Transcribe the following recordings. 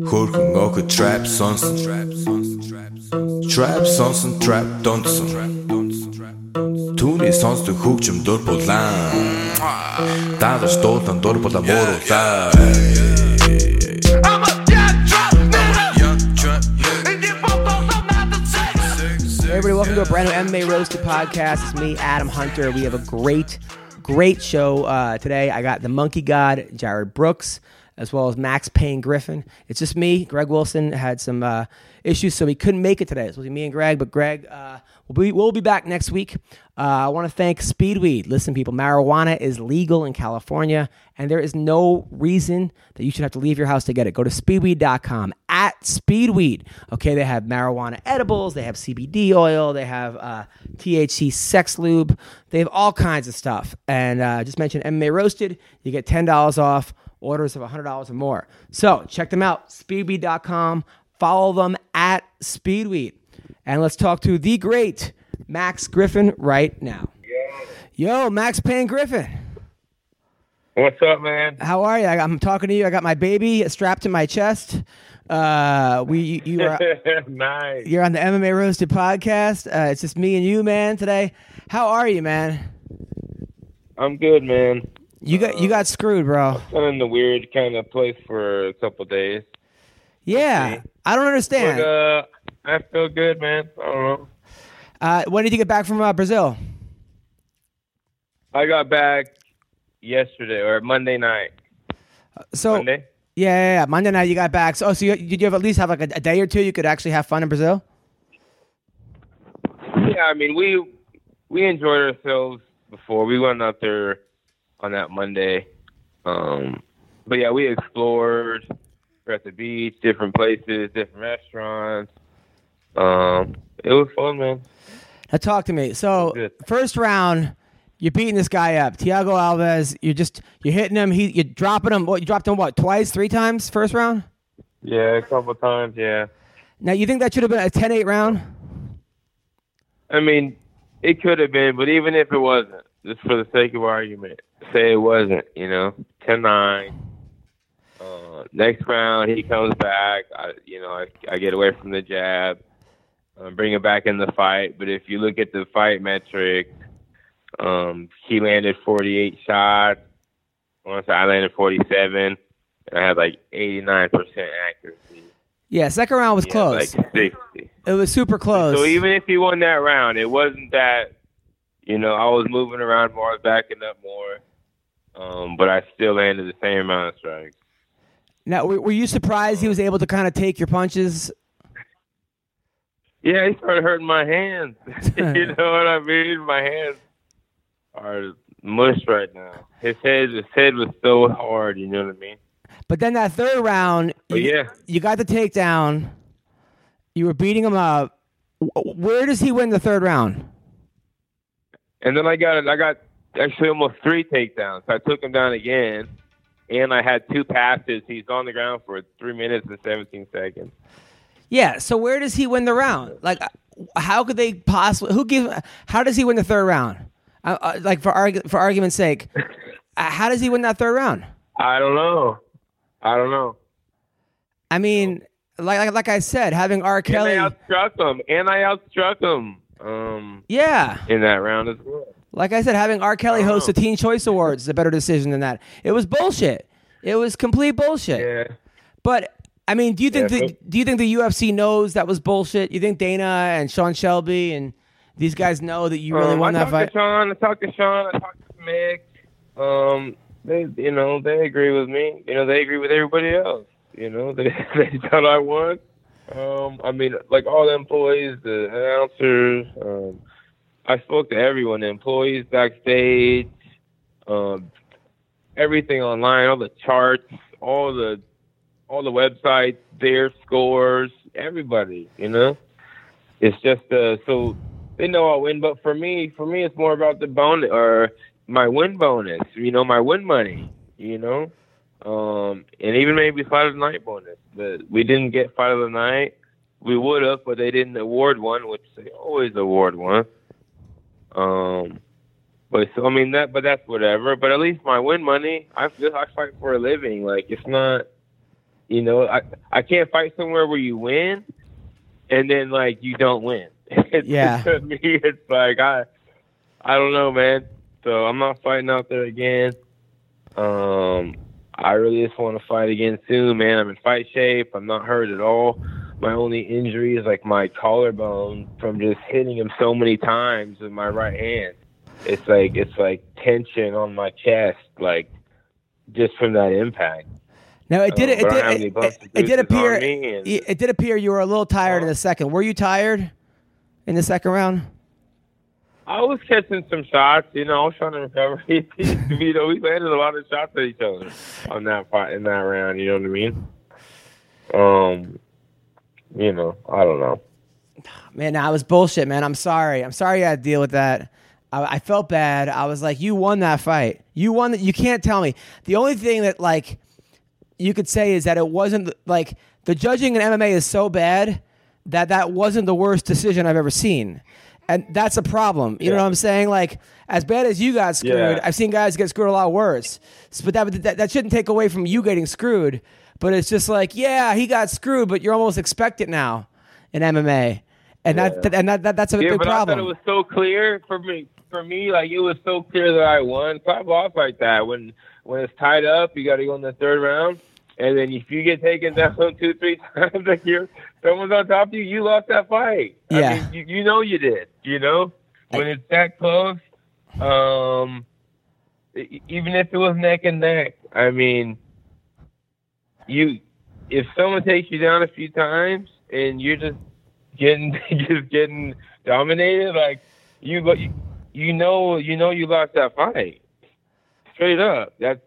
Хөрхөн охид trap сонсон Trap сонсон trap донсон Түүний сонсдог хөгжим дур булаан Дагаж дуулан дур булаа мууруулаа Hey everybody, welcome to a brand new MMA Roasted podcast. It's me, Adam Hunter. We have a great, great show uh, today. I got the Monkey God, Jared Brooks, as well as Max Payne Griffin. It's just me. Greg Wilson had some uh, issues, so he couldn't make it today. It's supposed to be me and Greg, but Greg uh, will be we'll be back next week. Uh, I want to thank Speedweed. Listen, people, marijuana is legal in California, and there is no reason that you should have to leave your house to get it. Go to speedweed.com at Speedweed. Okay, they have marijuana edibles, they have CBD oil, they have uh, THC sex lube, they have all kinds of stuff. And uh, just mention MMA Roasted, you get $10 off orders of $100 or more. So check them out, speedweed.com. Follow them at Speedweed. And let's talk to the great Max Griffin right now. Yo, Max Payne Griffin. What's up, man? How are you? I- I'm talking to you. I got my baby strapped to my chest. Uh, we you, you are nice. you're on the MMA Roasted podcast. Uh, it's just me and you, man. Today, how are you, man? I'm good, man. You got you got screwed, bro. Been in the weird kind of place for a couple days. Yeah, I don't But understand. uh, I feel good, man. I don't know. Uh, when did you get back from uh, Brazil? I got back yesterday or Monday night. So Monday. yeah, yeah, yeah, Monday night you got back. So, oh, so you, did you have at least have like a, a day or two you could actually have fun in Brazil? Yeah, I mean we we enjoyed ourselves before. We went out there on that Monday. Um, but yeah, we explored. We're at the beach, different places, different restaurants. Um, it was fun, man. Now talk to me. So first round, you're beating this guy up, Thiago Alves. You're just you're hitting him. He you're dropping him. What you dropped him? What twice, three times? First round. Yeah, a couple times. Yeah. Now you think that should have been a 10-8 round? I mean, it could have been, but even if it wasn't, just for the sake of argument, say it wasn't, you know, 10 9. Uh, next round, he comes back. I, you know, I, I get away from the jab, uh, bring it back in the fight. But if you look at the fight metric, um, he landed 48 shots. Once I landed 47, and I had like 89% accuracy. Yeah, second round was Yeah, close. Like 60. it was super close. So even if he won that round, it wasn't that, you know, I was moving around more, backing up more, um, but I still landed the same amount of strikes. now, were, were you surprised he was able to kind of take your punches? Yeah, he started hurting my hands. you know what I mean? My hands are mush right now. His head, his head was so hard. You know what I mean? But then that third round, you, yeah, you got the takedown. You were beating him up. Where does he win the third round? And then I got it. I got actually almost three takedowns. I took him down again, and I had two passes. He's on the ground for three minutes and seventeen seconds. Yeah. So where does he win the round? Like, how could they possibly? Who give? How does he win the third round? Uh, uh, like for argu- for argument's sake, uh, how does he win that third round? I don't know. I don't know. I mean, like like, like I said, having R. Kelly. And I outstruck him. And I outstruck him um, Yeah. in that round as well. Like I said, having R. Kelly host the Teen Choice Awards is a better decision than that. It was bullshit. It was complete bullshit. Yeah. But I mean, do you think Yeah, the, but- do you think the UFC knows that was bullshit? You think Dana and Sean Shelby and these guys know that you really um, won I that fight? to Sean. I talked to Sean. I talked to Mick. Um, they, you know, they agree with me. You know, they agree with everybody else. You know, they they thought I won. Um, I mean, like all the employees, the announcers. Um, I spoke to everyone, the employees backstage, um, everything online, all the charts, all the all the websites, their scores, everybody. You know. it's just uh, so they know I'll win. But for me, for me, it's more about the bonus or my win bonus. You know, my win money. You know, um, and even maybe the night bonus. But we didn't get fight of the night. We would have, but they didn't award one, which they always award one. Um, but so I mean that, but that's whatever. But at least my win money, I feel I fight for a living. Like it's not, you know, I I can't fight somewhere where you win, and then like you don't win. It's, Yeah. To me, it's like I, I don't know, man. So I'm not fighting out there again. Um, I really just want to fight again soon, man. I'm in fight shape. I'm not hurt at all. My only injury is like my collarbone from just hitting him so many times with my right hand. It's like it's like tension on my chest, like just from that impact. Now it did. Uh, It, did. don't have any It, it, did appear. and- It, it did appear you were a little tired in the second. Were you tired in the second round? I was catching some shots, you know. I was trying to recover. you know, we landed a lot of shots at each other on that fight in that round. You know what I mean? Um, you know, I don't know. Man, I was bullshit, man. I'm sorry. I'm sorry you had to deal with that. I, I felt bad. I was like, you won that fight. You won that. You can't tell me. The only thing that like you could say is that it wasn't like the judging in MMA is so bad that that wasn't the worst decision I've ever seen. And that's a problem. You know what I'm saying? Like, as bad as you got screwed, Yeah. I've seen guys get screwed a lot worse. But that, that that shouldn't take away from you getting screwed. But it's just like, yeah, he got screwed, but you're almost expect it now in MMA, and that and that, that that's a Yeah, big but problem. I thought it was so clear for me. For me, like it was so clear that I won. So I've like that when when it's tied up. You got to go in the third round, and then if you get taken down two, three times, like you're someone's on top of you, you lost that fight. Yeah. I mean, you, you know you did. You know when it's that close. Um, even if it was neck and neck, I mean, you if someone takes you down a few times and you're just getting just getting dominated, like you you, you know, you know, you lost that fight. Straight up, that's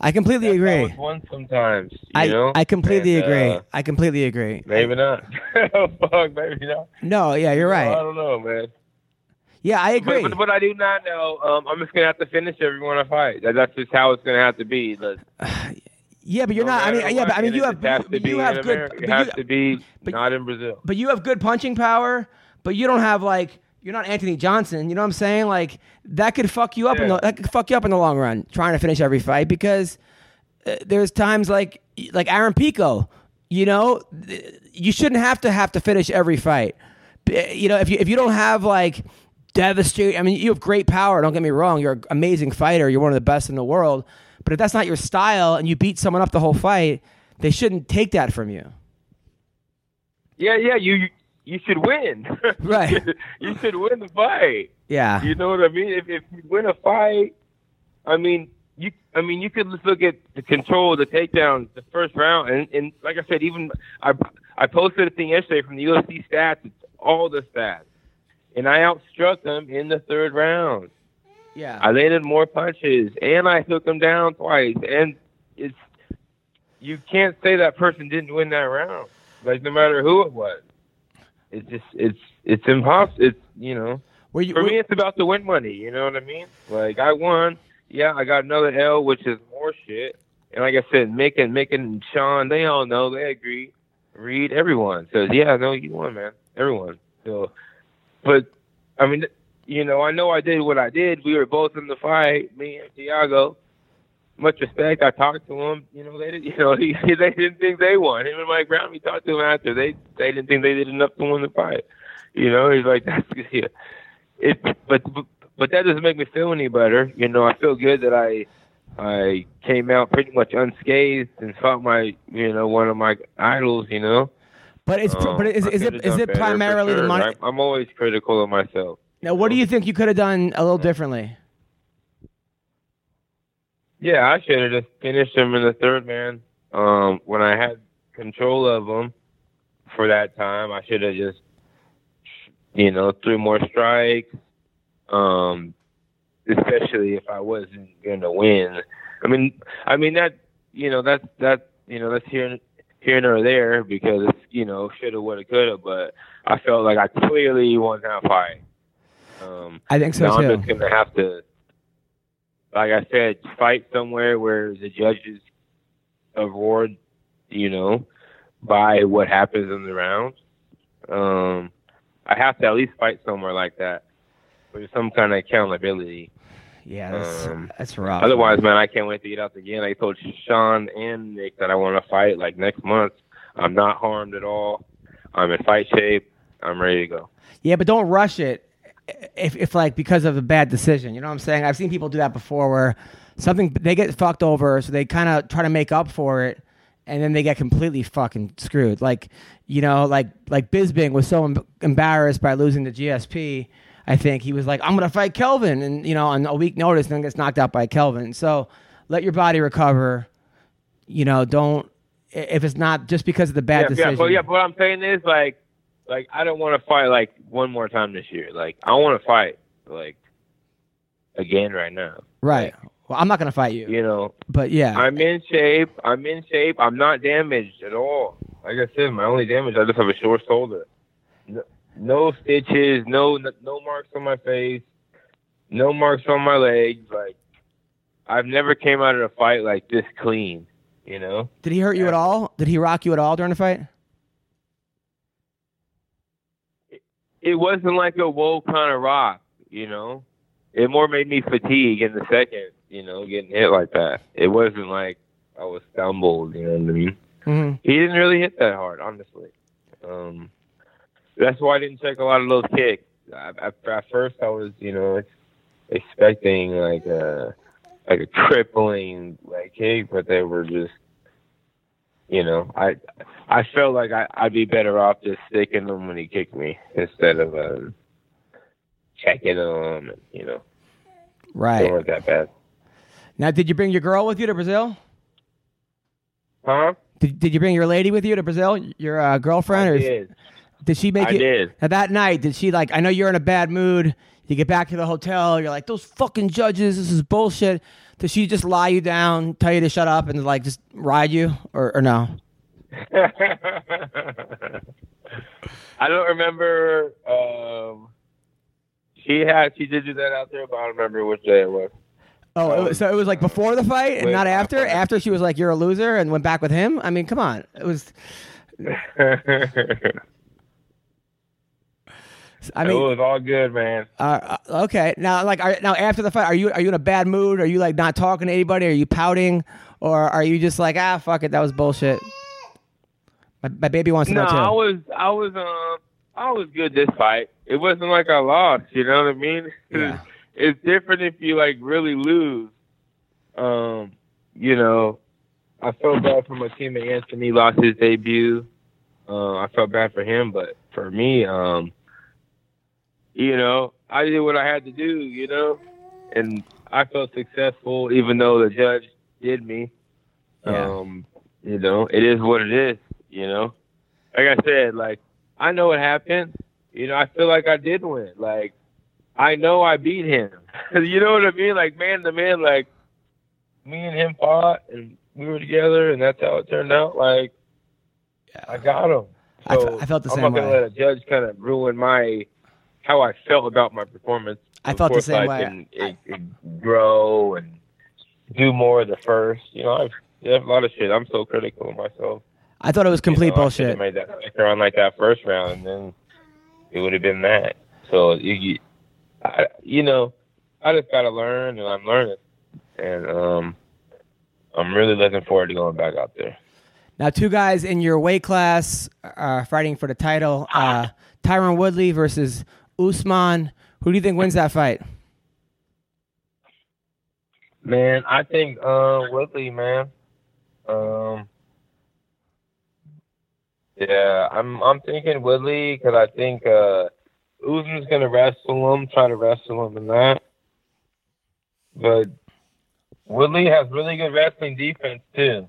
I completely that's agree. won sometimes. You I know, I completely And, agree. uh, I completely agree. maybe not. Fuck, maybe not. No, yeah, you're right. I don't know, man. Yeah, I agree. But, but, but I do not know. Um, I'm just gonna have to finish everyone I fight. That, that's just how it's gonna have to be. Yeah, but you're no not. I mean, yeah, but I mean, you have you, to be you have good. America. It has you- to be but- not in Brazil. but you have good punching power, but you don't have like you're not Anthony Johnson. You know what I'm saying? Like that could fuck you up in the that could fuck you up in the long run trying to finish every fight because uh, there's times like like Aaron Pico. You know, you shouldn't have to have to finish every fight. You know, if you if you don't have like devastating, I mean, you have great power. Don't get me wrong. You're an amazing fighter. You're one of the best in the world. But if that's not your style and you beat someone up the whole fight, they shouldn't take that from you. Yeah, yeah, you you should win. Right. you should win the fight. Yeah. You know what I mean? If if you win a fight, I mean you I mean you could look at the control, the takedown, the first round, and, and like I said, even I I posted a thing yesterday from the UFC stats, it's all the stats, and I outstruck them in the third round. Yeah. I landed more punches, and I took them down twice, and it's you can't say that person didn't win that round. Like no matter who it was, it's just it's it's impossible. It's you know Were you, for were- me it's about the win money. You know what I mean? Like I won, yeah, I got another L, which is more shit. And like I said, Mick and Mick and Sean, they all know, they agree. Read everyone says, yeah, no, you won, man. Everyone. So, but I mean, you know, I know I did what I did. We were both in the fight, me and Thiago. Much respect. I talked to him. You know, they didn't. You know, he, they didn't think they won. Him and Mike Brown. We talked to him after. They they didn't think they did enough to win the fight. You know, he's like that's yeah. It, but but that doesn't make me feel any better. You know, I feel good that I I came out pretty much unscathed and fought my you know one of my idols. You know, but it's Um, but is, is it is it primarily the money? I'm always critical of myself. Now, what do you think you could have done a little differently? Yeah, I should have just finished him in the third man. Um, when I had control of him for that time, I should have just, you know, threw more strikes. Um, especially if I wasn't going to win. I mean, I mean that, you know, that's that, you know, that's here, here nor there because you know shoulda, woulda, coulda. But I felt like I clearly won that fight. Um, I think so now I'm just gonna have to, like I said, fight somewhere where the judges award, you know, by what happens in the rounds. Um, I have to at least fight somewhere like that with some kind of accountability. Yeah, that's, Um, that's rough. Otherwise, man, I can't wait to get out again. I told Sean and Nick that I want to fight like next month. I'm not harmed at all. I'm in fight shape. I'm ready to go. Yeah, but don't rush it. If, if like because of a bad decision, you know what I'm saying? I've seen people do that before, where something they get fucked over, so they kind of try to make up for it, and then they get completely fucking screwed. Like you know, like like Bisping was so em- embarrassed by losing the GSP. I think he was like, "I'm gonna fight Kelvin," and you know, on a week notice, and then gets knocked out by Kelvin. So let your body recover. You know, don't if it's not just because of the bad yeah, decision. yeah, but yeah, but what I'm saying is like, like I don't want to fight like one more time this year. Like I want to fight like again right now. right. Well, I'm not gonna fight you, You know, but yeah, I'm in shape. I'm in shape. I'm not damaged at all. Like I said, my only damage, I just have a short shoulder. No, no stitches, no no marks on my face, no marks on my legs. Like I've never came out of a fight like this clean. You know. Did he hurt you at all? Did he rock you at all during the fight? It wasn't like a whoa kind of rock, you know. It more made me fatigue in the second, you know, getting hit like that. It wasn't like I was stumbled, you know what I mean. Mm-hmm. He didn't really hit that hard, honestly. Um, that's why I didn't take a lot of those kicks. I, at, at first, I was, you know, expecting like a like a crippling leg kick, but they were just, you know, I I felt like I, I'd be better off just sticking them when he kicked me instead of um, checking them, and, you know, Right. weren't that bad. Now, did you bring your girl with you to Brazil? Huh? Did, did you bring your lady with you to Brazil? Your uh, girlfriend, I or did. did she make it? I you? did. Now that night, did she like? I know you're in a bad mood. You get back to the hotel. You're like, those fucking judges. This is bullshit. Did she just lie you down, tell you to shut up, and like just ride you, or, or no? I don't remember. Um, she had she did do that out there, but I don't remember which day it was. Oh, it um, was, so it was like before the fight and not uh, after. after. After she was like, "You're a loser," and went back with him. I mean, come on. It was. I mean, it was all good, man. Uh, uh, okay. Now, like, are, now after the fight, are you are you in a bad mood? Are you like not talking to anybody? Are you pouting, or are you just like, ah, fuck it, that was bullshit? My, my baby wants to No, know too. I was I was um I was good this fight. It wasn't like I lost, you know what I mean? Yeah. it's different if you like really lose. Um, you know, I felt bad for my teammate Anthony lost his debut. Uh, I felt bad for him, but for me, um, you know, I did what I had to do, you know, and I felt successful even though the judge did me. Yeah. Um, you know, it is what it is, you know. Like I said, like I know what happened. You know, I feel like I did win. Like I know I beat him. you know what I mean? Like man to man, like me and him fought and we were together and that's how it turned out. Like I got him. So I felt the same thing. I'm not gonna let a judge kind of ruin my how I felt about my performance. I felt the same I way. Can, grow and do more of the first. You know, I've there's a lot of shit. I'm so critical of myself. I thought it was complete You know, I bullshit. Made that second round like that first round, and then it would have been that. So you, you, I, you know, I just gotta learn, and I'm learning, and um, I'm really looking forward to going back out there. Now, two guys in your weight class are fighting for the title. Uh, Tyron Woodley versus Usman. Who do you think wins that fight? Man, I think uh, Woodley, man. Um, yeah, I'm I'm thinking Woodley because I think uh, Usman's gonna wrestle him, try to wrestle him in that. But Woodley has really good wrestling defense too.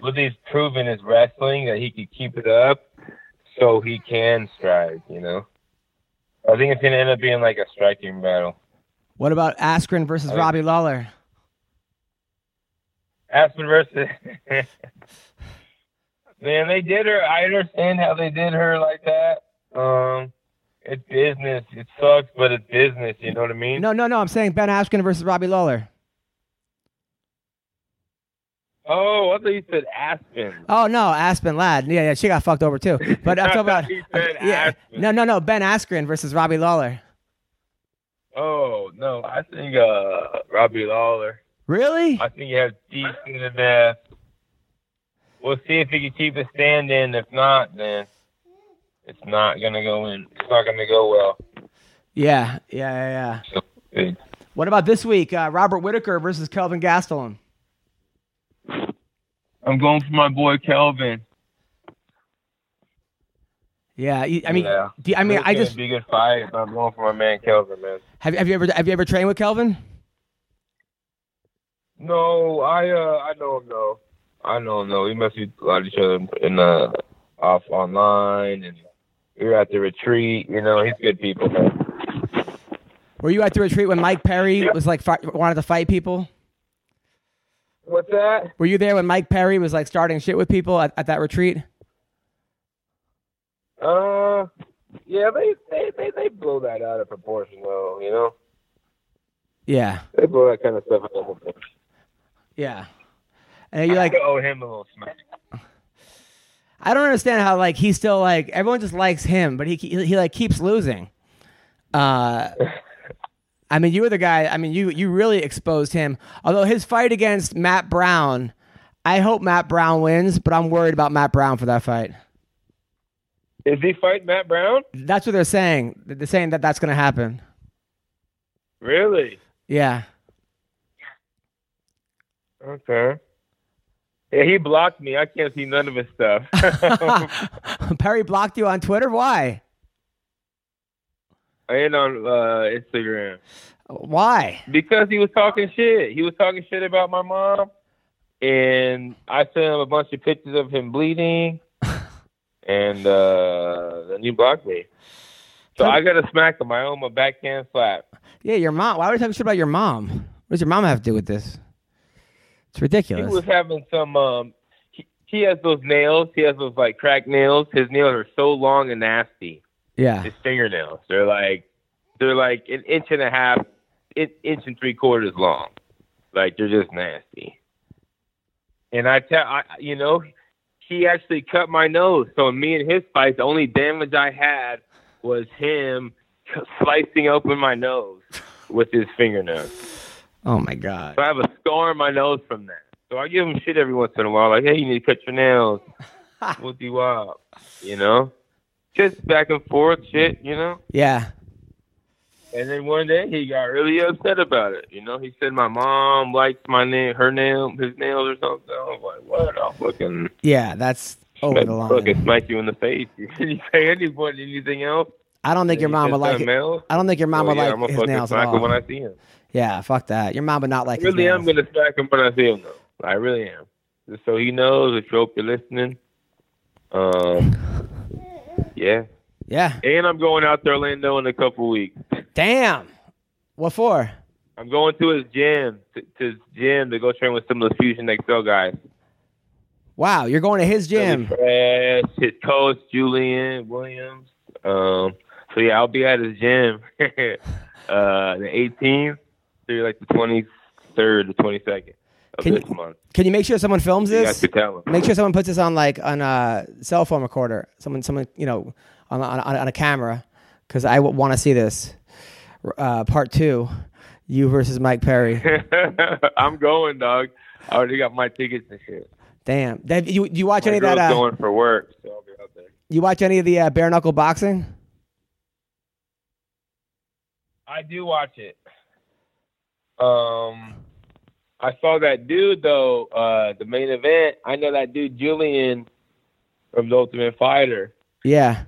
Woodley's proven his wrestling that he could keep it up, so he can strike. You know, I think it's gonna end up being like a striking battle. What about Askren versus I- Robbie Lawler? Aspen versus Man, they did her. I understand how they did her like that. Um, it's business. It sucks, but it's business. You know what I mean? No, no, no. I'm saying Ben Askren versus Robbie Lawler. Oh, I thought you said Aspen. Oh no, Aspen Ladd. Yeah, yeah, she got fucked over too. But I'm talking about yeah. Aspen. No, no, no. Ben Askren versus Robbie Lawler. Oh no, I think uh Robbie Lawler. Really? I think he has decent enough. We'll see if he can keep a stand in. If not, then it's not gonna go in. It's not gonna go well. Yeah, yeah, yeah. yeah. So, What about this week? Uh, Robert Whitaker versus Kelvin Gastelum. I'm going for my boy Kelvin. Yeah, you- I mean, yeah. do you- I mean, It's I just be a good fight. but I'm going for my man Kelvin, man. have, have you ever have you ever trained with Kelvin? No, I uh I know him though. I know him though. We be a lot of each other in uh off online and we were at the retreat. You know, he's good people, man. Were you at the retreat when Mike Perry was like fi- wanted to fight people? What's that? Were you there when Mike Perry was like starting shit with people at, at that retreat? Uh, yeah, they, they they they blow that out of proportion though. You know, Yeah, they blow that kind of stuff out of proportion. yeah. And you like, I owe him a little smack. I don't understand how like he's still like everyone just likes him, but he he, he like keeps losing. Uh, I mean, you were the guy. I mean, you you really exposed him. Although his fight against Matt Brown, I hope Matt Brown wins, but I'm worried about Matt Brown for that fight. Is he fighting Matt Brown? That's what they're saying. They're saying that that's going to happen. Really? Yeah. Okay. Yeah, he blocked me. I can't see none of his stuff. Perry blocked you on Twitter. Why? I ain't on uh, Instagram Why? because he was talking shit. He was talking shit about my mom, and I sent him a bunch of pictures of him bleeding, and uh, then he blocked me. So I got to smack him. I owe him a backhand slap. Yeah, your mom. Why would you talking shit about your mom? What does your mom have to do with this? It's ridiculous. He was having some. Um, he, he has those nails. He has those like cracked nails. His nails are so long and nasty. Yeah. His fingernails. They're like they're like an inch and a half, in, inch and three quarters long. Like they're just nasty. And I tell I, you know, he actually cut my nose. So in me and his fight, the only damage I had was him slicing open my nose with his fingernails. Oh my god. So I have a scar on my nose from that. So I give him shit every once in a while, like, hey, you need to cut your nails. We'll do up. You know? Just back and forth shit, you know? Yeah. And then one day he got really upset about it. You know, he said my mom likes my nail, her nail, his nails or something. I was like, what? I'll fucking, Yeah. That's over the line. fucking smack you in the face. Can you say anyone, anything else? I don't think your mom would like it. I don't think your mom Oh, would yeah, like I'm his nails at smack him all. when I see him. Yeah. Fuck that. Your mom would not like I really I'm gonna smack him when I see him, though. I really am. Just so he knows, if you're listening. Um, yeah. Yeah. And I'm going out to Orlando in a couple weeks. Damn. What for? I'm going to his gym, to, to his gym to go train with some of the Fusion X-Cel guys. Wow. You're going to his gym. Fresh, his coach Julian Williams. Um, so yeah, I'll be at his gym uh, the 18th through like the 23rd, the 22nd of Can this you- month. Can you make sure someone films You guys this? could tell him. Make sure someone puts this on like on a cell phone recorder. Someone, someone, you know, on on, on a camera, because I want to see this. Uh, part two, you versus Mike Perry. I'm going, dog. I already got my tickets and shit. Damn. Dave, you you watch My any of girl's that? Uh, going for work, so I'll be out there. you watch any of the uh, bare knuckle boxing? I do watch it. Um, I saw that dude though. Uh, the main event. I know that dude Julian from the Ultimate Fighter, Yeah,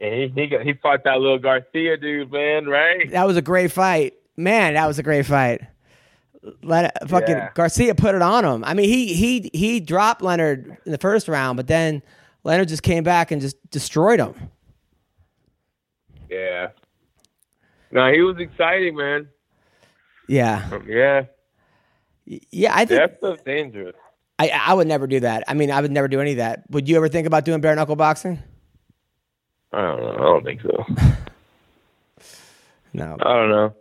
and he he, got, he fought that little Garcia dude, man. Right? that was a great fight. Man, that was a great fight. Let fucking Yeah. Garcia put it on him. I mean, he he he dropped Leonard in the first round, but then Leonard just came back and just destroyed him. Yeah. No, he was exciting, man. Yeah, Um, Yeah, yeah. I think that's stuff's dangerous. I I would never do that. I mean, I would never do any of that. Would you ever think about doing bare knuckle boxing? I don't know. I don't think so. No. I don't know.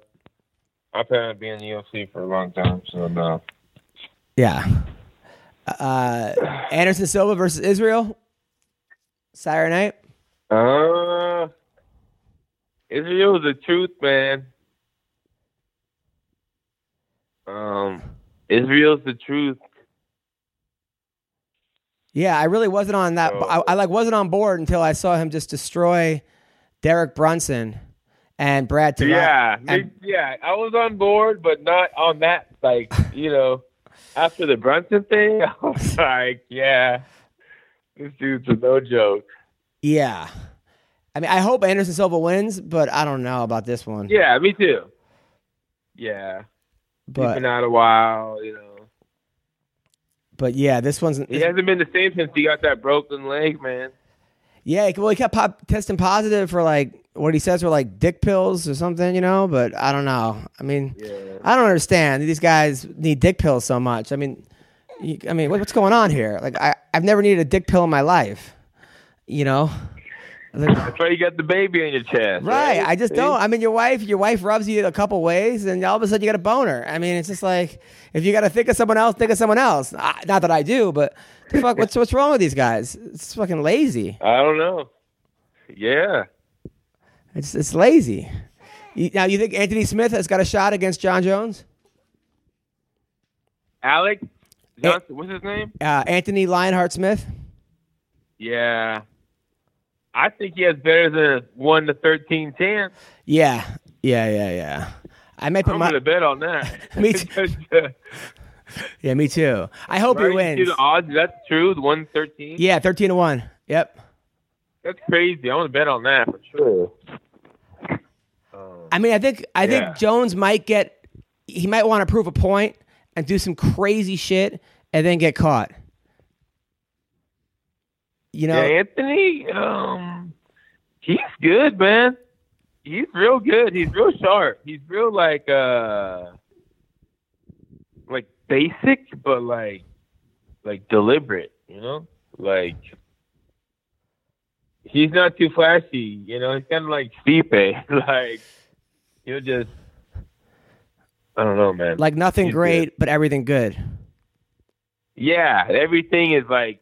I've had been in the UFC for a long time, so no. Yeah. Uh, Anderson Silva versus Israel. Saturday night. Uh, Israel's the truth, man. Um, Israel's the truth. Yeah, I really wasn't on that. I, I like wasn't on board until I saw him just destroy Derek Brunson and Brad. Yeah, and- yeah. I was on board, but not on that. Like, you know, after the Brunson thing, I was like, yeah, this dude's a no joke. yeah. I mean, I hope Anderson Silva wins, but I don't know about this one. Yeah, me too. Yeah, but been out a while, you know. but yeah, this one's He hasn't been the same since he got that broken leg, man. yeah. Well, he kept pop, testing positive for like what he says were like dick pills or something, you know. But I don't know. I mean, Yeah. I don't understand these guys need dick pills so much. I mean, you, I mean, what, what's going on here? Like, I I've never needed a dick pill in my life, you know. Like, That's why you got the baby on your chest. Right. I just See? don't. I mean, your wife, your wife rubs you a couple ways, and all of a sudden you got a boner. I mean, it's just like if you got to think of someone else, think of someone else. I, not that I do, but fuck, what's what's wrong with these guys? It's fucking lazy. I don't know. Yeah. It's it's lazy. You, now you think Anthony Smith has got a shot against Jon Jones? Alex Johnson, what's his name? Uh, Anthony Lionheart Smith. Yeah. I think he has better than a one to thirteen chance. Yeah, yeah, yeah, yeah. I may put I'm my gonna bet on that. Me too. yeah, me too. I hope Right? he You see wins. the odds, that's true. The one thirteen. Yeah, thirteen to one. Yep. That's crazy. I want to bet on that for sure. Um, I mean, I think I Yeah. think Jones might get he might want to prove a point and do some crazy shit and then get caught. You know, yeah, Anthony, um, he's good, man. He's real good. He's real sharp. He's real like uh, like basic, but like like deliberate. You know, like he's not too flashy. You know, he's kind of like Stipe. like he'll just, I don't know, man. like nothing He's great, but everything good. yeah, everything is like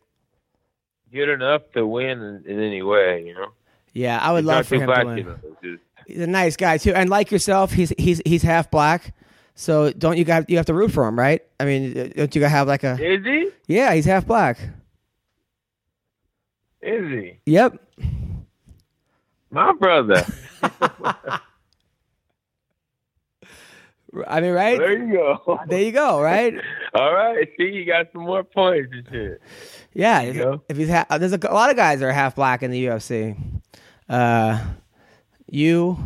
good enough to win in, in any way. You know, Yeah, I would He's love for him to win. He's a nice guy too, and like yourself, he's he's he's half black. So don't you got you have to root for him, right? I mean, don't you have like a Is he? yeah? He's half black. Is he? Yep. My brother. I mean, right? there you go. There you go, right? All right. See, you got some more points and shit. Yeah, if, go. if he's ha- there's a, a lot of guys that are half black in the UFC. Uh, you,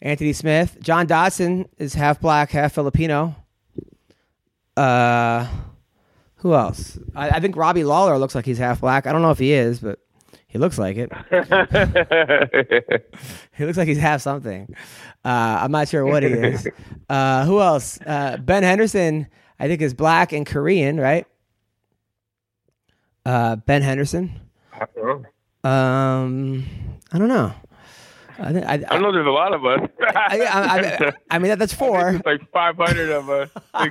Anthony Smith, John Dodson is half black, half Filipino. Uh, who else? I, I think Robbie Lawler looks like he's half black. I don't know if he is, but he looks like it. He looks like he's half something. Uh, I'm not sure what he is. Uh, who else? Uh, ben Henderson, I think, is black and Korean, right? Uh, ben Henderson. I don't know. Um, I don't know. I, think, I, I know there's a lot of us. I, I, I, I mean, that, that's four. There's like 500 of us.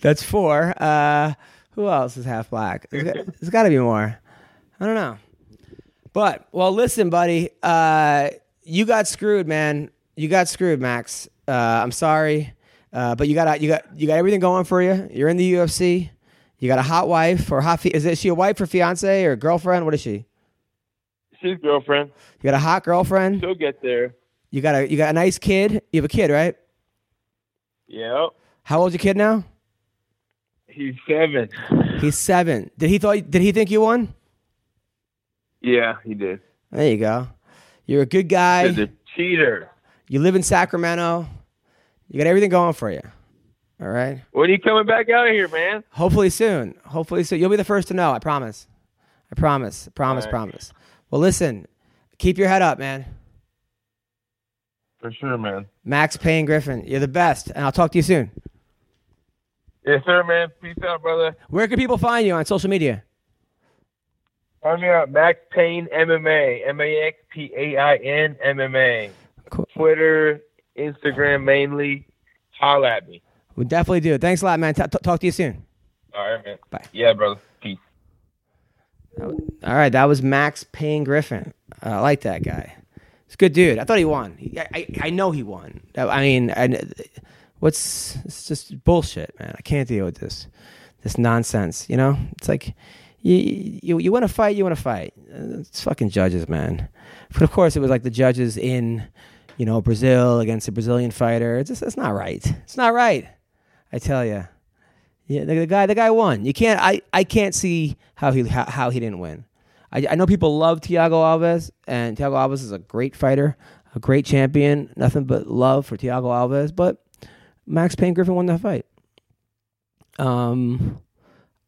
That's four. Uh, who else is half black? There's, there's got to be more. I don't know. But well, listen, buddy. Uh, you got screwed, man. You got screwed, Max. Uh, I'm sorry, uh, but you got you got you got everything going for you. You're in the UFC. You got a hot wife or hot. Fi- is it she a wife or fiance or girlfriend? What is she? She's girlfriend. You got a hot girlfriend. She'll get there. You got a you got a nice kid. You have a kid, right? Yeah. How old's your kid now? He's seven. He's seven. Did he thought? Did he think you won? Yeah, he did. There you go. You're a good guy. He's a cheater. You live in Sacramento. You got everything going for you. All right. When are you coming back out here, man? Hopefully soon. Hopefully soon. You'll be the first to know. I promise. I promise. Promise. Right. Promise. Well, listen. Keep your head up, man. For sure, man. Max Payne Griffin. You're the best, and I'll talk to you soon. Yes, sir, man. Peace out, brother. Where can people find you on social media? Find me out, Max Payne MMA, M A X P A I N MMA. Cool. Twitter, Instagram mainly. Holla at me. We definitely do. Thanks a lot, man. T- talk to you soon. All right, man. Bye. Yeah, brother. Peace. All right, that was Max Payne Griffin. I like that guy. A good dude. I thought he won. He, I, I know he won. I mean, I, what's it's just bullshit, man. I can't deal with this this nonsense. You know, it's like you you you want to fight, you want to fight. It's fucking judges, man. But of course, it was like the judges in you know Brazil against a Brazilian fighter. It's just it's not right. It's not right. I tell you. Yeah, the, the guy, the guy won. You can't. I, I can't see how he how, how he didn't win. I, I know people love Thiago Alves, and Thiago Alves is a great fighter, a great champion. Nothing but love for Thiago Alves. But Max Payne Griffin won that fight. Um,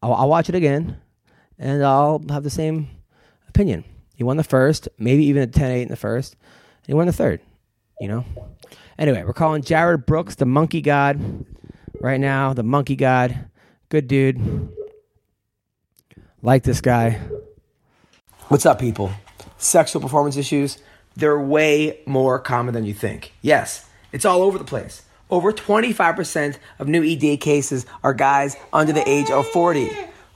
I'll, I'll watch it again, and I'll have the same opinion. He won the first, maybe even a 10-8 in the first. And he won the third. You know. Anyway, we're calling Jared Brooks the Monkey God right now. The Monkey God, good dude. Like this guy. What's up, people? Sexual performance issues, they're way more common than you think. Yes, it's all over the place. Over 25% of new ED cases are guys under the age of 40.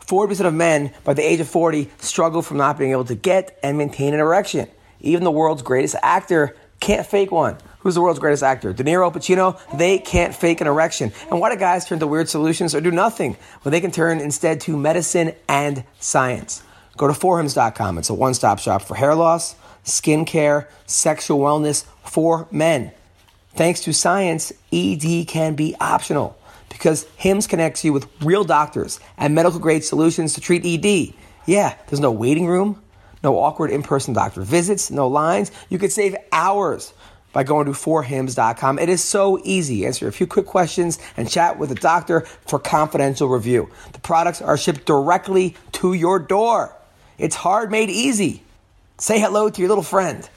40% of men by the age of 40 struggle from not being able to get and maintain an erection. Even the world's greatest actor can't fake one. Who's the world's greatest actor? De Niro, Pacino? They can't fake an erection. And why do guys turn to weird solutions or do nothing when they can turn instead to medicine and science? Go to forhims.com. It's a one stop shop for hair loss, skin care, sexual wellness for men. Thanks to science, ED can be optional because HIMS connects you with real doctors and medical grade solutions to treat ED. Yeah, there's no waiting room, no awkward in person doctor visits, no lines. You could save hours by going to forhims.com. It is so easy. Answer a few quick questions and chat with a doctor for confidential review. The products are shipped directly to your door. It's hard made easy. Say hello to your little friend.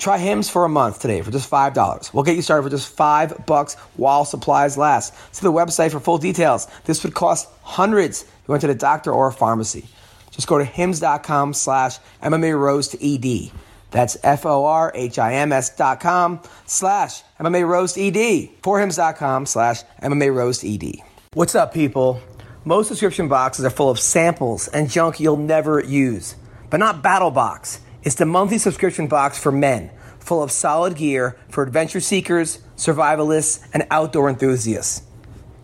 Try Hims for a month today for just $5. We'll get you started for just 5 bucks while supplies last. See the website for full details. This would cost hundreds if you went to the doctor or a pharmacy. Just go to hims.com slash MMA Rose to ED. That's F-O-R-H-I-M-S dot com slash MMA Roast ED. For Forhims.com slash MMA Roast ED. What's up, people? Most subscription boxes are full of samples and junk you'll never use. But not Battle Box. It's the monthly subscription box for men, full of solid gear for adventure seekers, survivalists, and outdoor enthusiasts.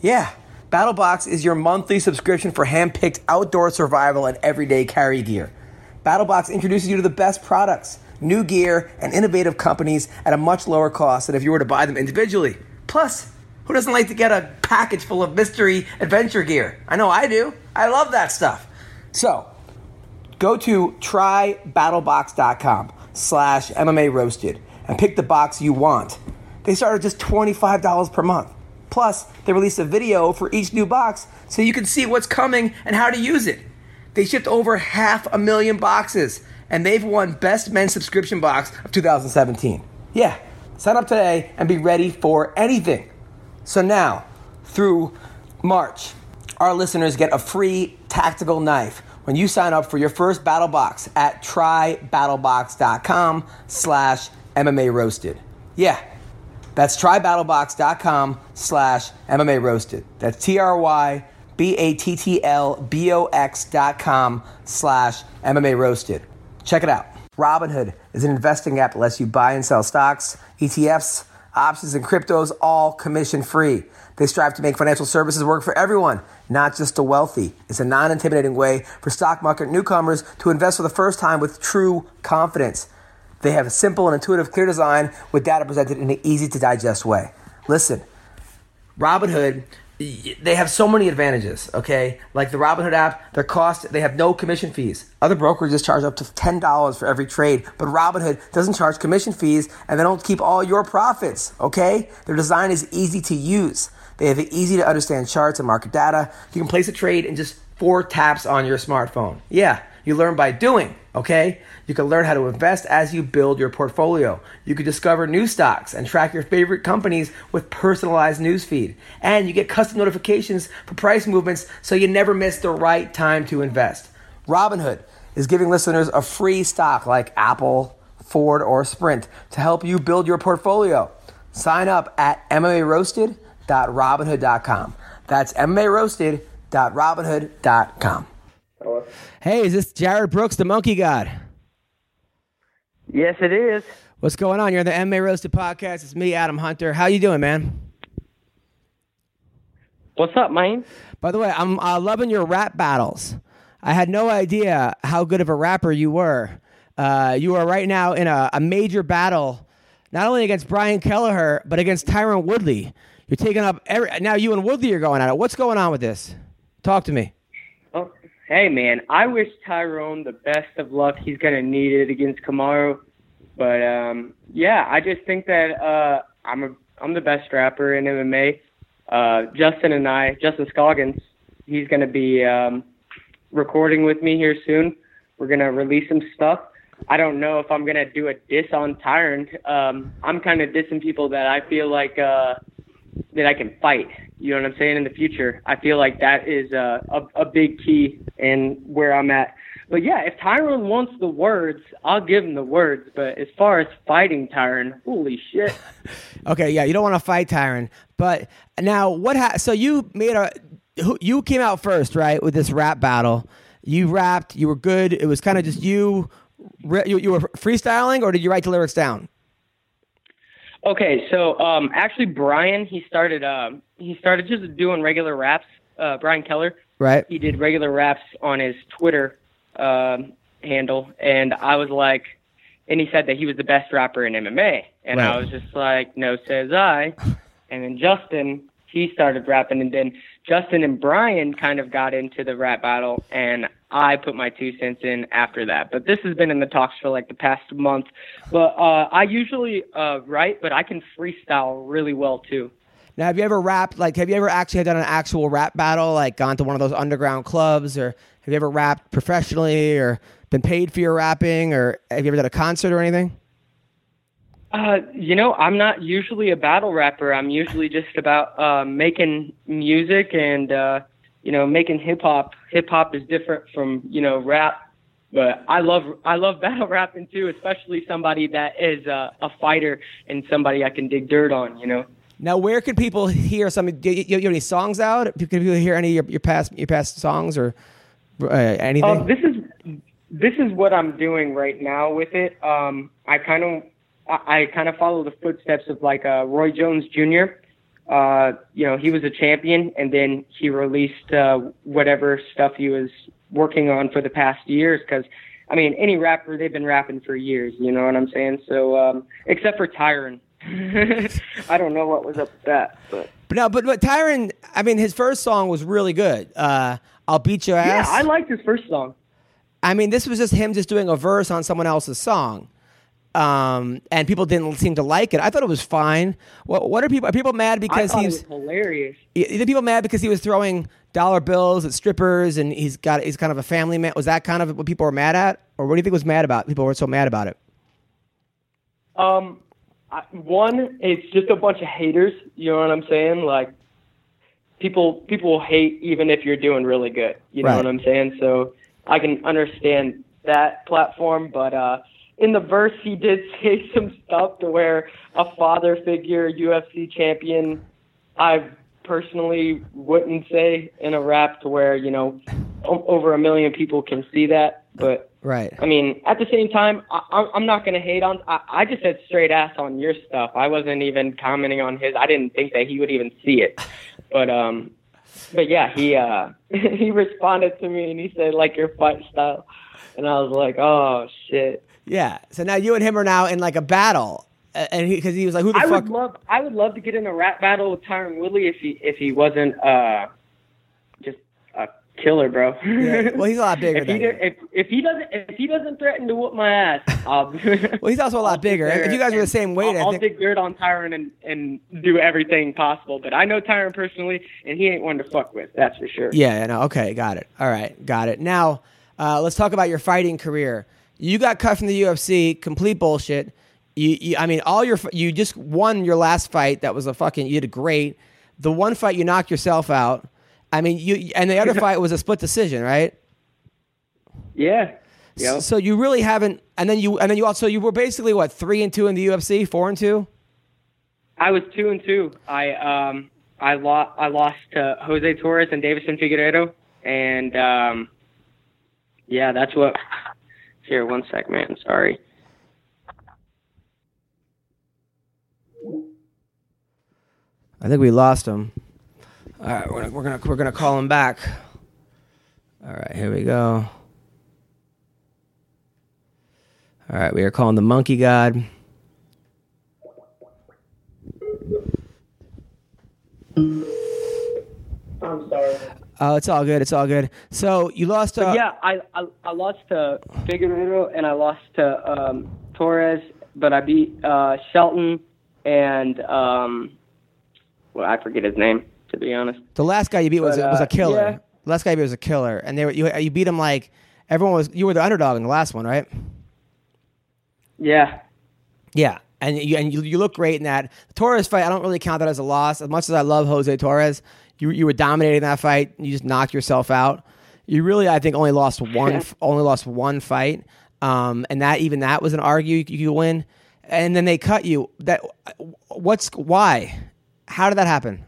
Yeah, BattleBox is your monthly subscription for hand-picked outdoor survival and everyday carry gear. BattleBox introduces you to the best products, new gear, and innovative companies at a much lower cost than if you were to buy them individually. Plus, who doesn't like to get a package full of mystery adventure gear? I know I do. I love that stuff. So, go to trybattlebox.com slash MMA roasted and pick the box you want. They start at just $25 per month. Plus, they release a video for each new box so you can see what's coming and how to use it. They shipped over half a million boxes and they've won Best Men's Subscription Box of 2017. Yeah, sign up today and be ready for anything. So now, through March, our listeners get a free tactical knife when you sign up for your first battle box at trybattlebox.com slash MMA roasted. Yeah, that's trybattlebox.com slash MMA roasted. That's T-R-Y-B-A-T-T-L-B-O-X dot com slash MMA roasted. Check it out. Robinhood is an investing app that lets you buy and sell stocks, ETFs, options, and cryptos all commission free. They strive to make financial services work for everyone, not just the wealthy. It's a non intimidating way for stock market newcomers to invest for the first time with true confidence. They have a simple and intuitive, clear design with data presented in an easy to digest way. Listen, Robinhood, they have so many advantages, okay? Like the Robinhood app, their cost, they have no commission fees. Other brokerages charge up to $10 for every trade, but Robinhood doesn't charge commission fees and they don't keep all your profits, okay? Their design is easy to use. They have easy to understand charts and market data. You can place a trade in just four taps on your smartphone. Yeah, you learn by doing, Okay? You can learn how to invest as you build your portfolio. You can discover new stocks and track your favorite companies with personalized newsfeed. And you get custom notifications for price movements so you never miss the right time to invest. Robinhood is giving listeners a free stock like Apple, Ford, or Sprint to help you build your portfolio. Sign up at MMARoasted.robinhood.com. That's MMARoasted.robinhood.com. Hey, is this Jarred Brooks, the Monkey God? Yes, it is. What's going on? You're on the MMA Roasted podcast. It's me, Adam Hunter. How you doing, man? What's up, man? By the way, I'm uh, loving your rap battles. I had no idea how good of a rapper you were. Uh, you are right now in a, a major battle, not only against Brian Kelleher, but against Tyron Woodley. You're taking up every. Now you and Woodley are going at it. What's going on with this? Talk to me. Oh, hey, man. I wish Tyron the best of luck. He's gonna need it against Kamaru, but um, yeah, I just think that uh, I'm a I'm the best rapper in MMA. Uh, Justin and I, Justin Scoggins, he's gonna be um, recording with me here soon. We're gonna release some stuff. I don't know if I'm gonna do a diss on Tyron. Um, I'm kind of dissing people that I feel like uh, that I can fight. You know what I'm saying? In the future, I feel like that is uh, a a big key in where I'm at. But yeah, if Tyron wants the words, I'll give him the words. But as far as fighting Tyron, holy shit. Okay, yeah, you don't want to fight Tyron, but now what? Ha- so you made a you came out first, right, with this rap battle. You rapped, you were good. It was kind of just you. You were freestyling, or did you write the lyrics down? Okay, so um, actually, Brian he started um, he started just doing regular raps. Uh, Brian Kelleher Right. he did regular raps on his Twitter um, handle, and I was like, and he said that he was the best rapper in MMA, and I was just like, no, says I. And then Justin, he started rapping, and then Justin and Brian kind of got into the rap battle, and I put my two cents in after that. But this has been in the talks for like the past month. But uh, I usually uh, write, but I can freestyle really well too. Now, have you ever rapped? Like, have you ever actually done an actual rap battle? Like, gone to one of those underground clubs, or have you ever rapped professionally, or been paid for your rapping, or have you ever done a concert or anything? Uh, you know, I'm not usually a battle rapper. I'm usually just about uh, making music and uh, you know making hip hop. Hip hop is different from you know rap, but I love I love battle rapping too, especially somebody that is uh, a fighter and somebody I can dig dirt on. You know. Now, where can people hear some? Do you, you have any songs out? Can people hear any of your, your past your past songs or uh, anything? Um, this is this is what I'm doing right now with it. Um, I kind of I, I kind of follow the footsteps of like uh, Roy Jones Jr. Uh, you know, he was a champion, and then he released uh, whatever stuff he was working on for the past years. Because I mean, any rapper they've been rapping for years. You know what I'm saying? So um, except for Tyron. I don't know what was up with that, but but no, but but Tyron, I mean, his first song was really good. Uh, I'll beat your ass. yeah, ass. I liked his first song. I mean, this was just him just doing a verse on someone else's song. Um, and people didn't seem to like it. I thought it was fine. What, what are people? Are people mad because he's? was hilarious. Are people mad because he was throwing dollar bills at strippers and he's got he's kind of a family man? Was that kind of what people were mad at, or what do you think was mad about? People were so mad about it. Um, I, one, it's just a bunch of haters. You know what I'm saying? Like, people people will hate even if you're doing really good. You know Right. what I'm saying? So I can understand that platform, but uh, in the verse, he did say some stuff to where a father figure UFC champion, I personally wouldn't say in a rap to where you know o- over a million people can see that, but Right. I mean, at the same time, I, I- I'm not going to hate on. I, I just said straight ass on your stuff. I wasn't even commenting on his. I didn't think that he would even see it. But um, but yeah, he uh he responded to me and he said like your fight style, and I was like, oh shit. Yeah. So now you and him are now in like a battle, and because he, was like, "Who the I fuck?" would love I would love to get in a rap battle with Tyron Woodley if he if he wasn't uh just a killer, bro. Yeah. Well, he's a lot bigger if than he, if, if he doesn't if he doesn't threaten to whoop my ass, I'll. Well, he's also a lot bigger. If you guys were the same weight, I'll, I think. dig dirt on Tyron and and do everything possible. But I know Tyron personally, and he ain't one to fuck with. That's for sure. Yeah. No. Okay. Got it. All right. Got it. Now, uh, let's talk about your fighting career. You got cut from the UFC, complete bullshit. You, you, I mean, all your you just won your last fight. That was a fucking. You did great. The one fight you knocked yourself out. I mean, you and the other fight was a split decision, right? Yeah. Yep. So you really haven't. And then you and then you also you were basically what three and two in the UFC, four and two. I was two and two. I um I lost I lost to Jose Torres and Deiveson Figueiredo, and um yeah, that's what. Here, one sec, man. Sorry. I think we lost him. All right, we're gonna we're gonna, we're gonna call him back. All right, here we go. All right, we are calling the monkey god. I'm sorry. Oh, it's all good. It's all good. So you lost. Uh, yeah, I, I I lost to Figueiredo and I lost to um, Torres, but I beat uh, Shelton and um, well, I forget his name to be honest. The last guy you beat was But, was a uh, killer. yeah. The last guy you beat was a killer, and they were you you beat him like everyone was. You were the underdog in the last one, right? Yeah, Yeah, and you and you, you look great in that the Torres fight. I don't really count that as a loss. As much as I love Jose Torres, you you were dominating that fight. You just knocked yourself out. You really, I think, only lost one only lost one fight, um, and that even that was an argue you, you could win. And then they cut you. That what's why? How did that happen?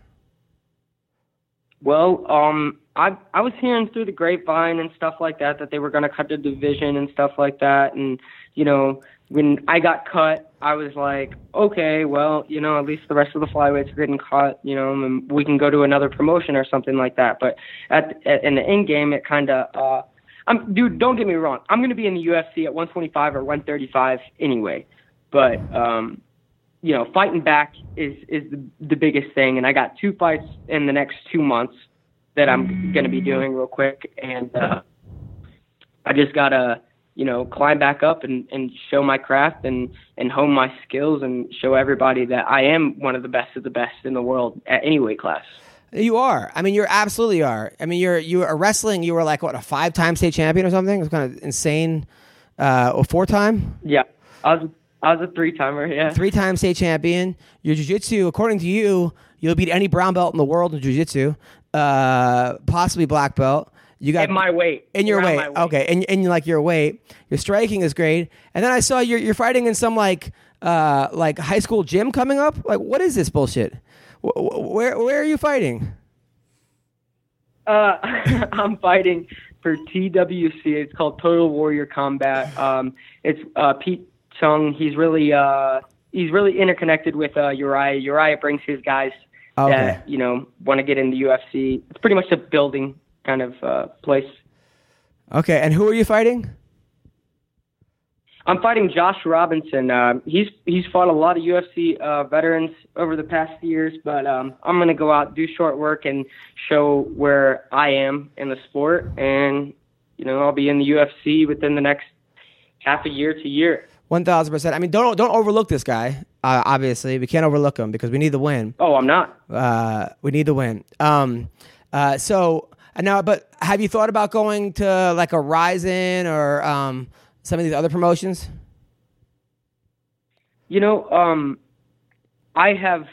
Well, um, I I was hearing through the grapevine and stuff like that that they were going to cut the division and stuff like that, and you know when I got cut, I was like, okay, well, you know, at least the rest of the flyweights are getting cut, you know, and we can go to another promotion or something like that. But at, at in the end game, it kind of, uh, I'm dude, don't get me wrong, I'm going to be in the UFC at 125 or 135 anyway, but um, you know, fighting back is is the, the biggest thing, and I got two fights in the next two months that I'm going to be doing real quick, and uh, I just gotta, you know, climb back up and and show my craft and and hone my skills and show everybody that I am one of the best of the best in the world at any weight class. You are. I mean, you're absolutely are. I mean, you're you are wrestling. You were like what a five time state champion or something. It was kind of insane. Uh, or four time, Yeah, I was I was a three timer. Yeah, three time state champion. Your jiu-jitsu, according to you, you'll beat any brown belt in the world in jiu-jitsu. Uh, possibly black belt. You got at my weight. in your around weight. Okay, and and like your weight, your striking is great. And then I saw you're you're fighting in some like uh like high school gym coming up. Like, what is this bullshit? Wh- wh- Where where are you fighting? Uh, I'm fighting for TWC. It's called Total Warrior Combat. Um, it's uh, Pete Chung. He's really uh, he's really interconnected with uh, Urijah. Urijah brings his guys Okay. that you know want to get in the UFC. It's pretty much a building kind of uh, place. Okay, and who are you fighting? I'm fighting Josh Robinson. Uh, he's he's fought a lot of UFC uh, veterans over the past years, but um, I'm gonna go out do short work and show where I am in the sport, and you know I'll be in the UFC within the next half a year to year. One thousand percent. I mean, don't don't overlook this guy. Uh, obviously, we can't overlook him because we need the win. Oh, I'm not. Uh, we need the win. Um, uh, so now, but have you thought about going to like a RIZIN or um, some of these other promotions? You know, um, I have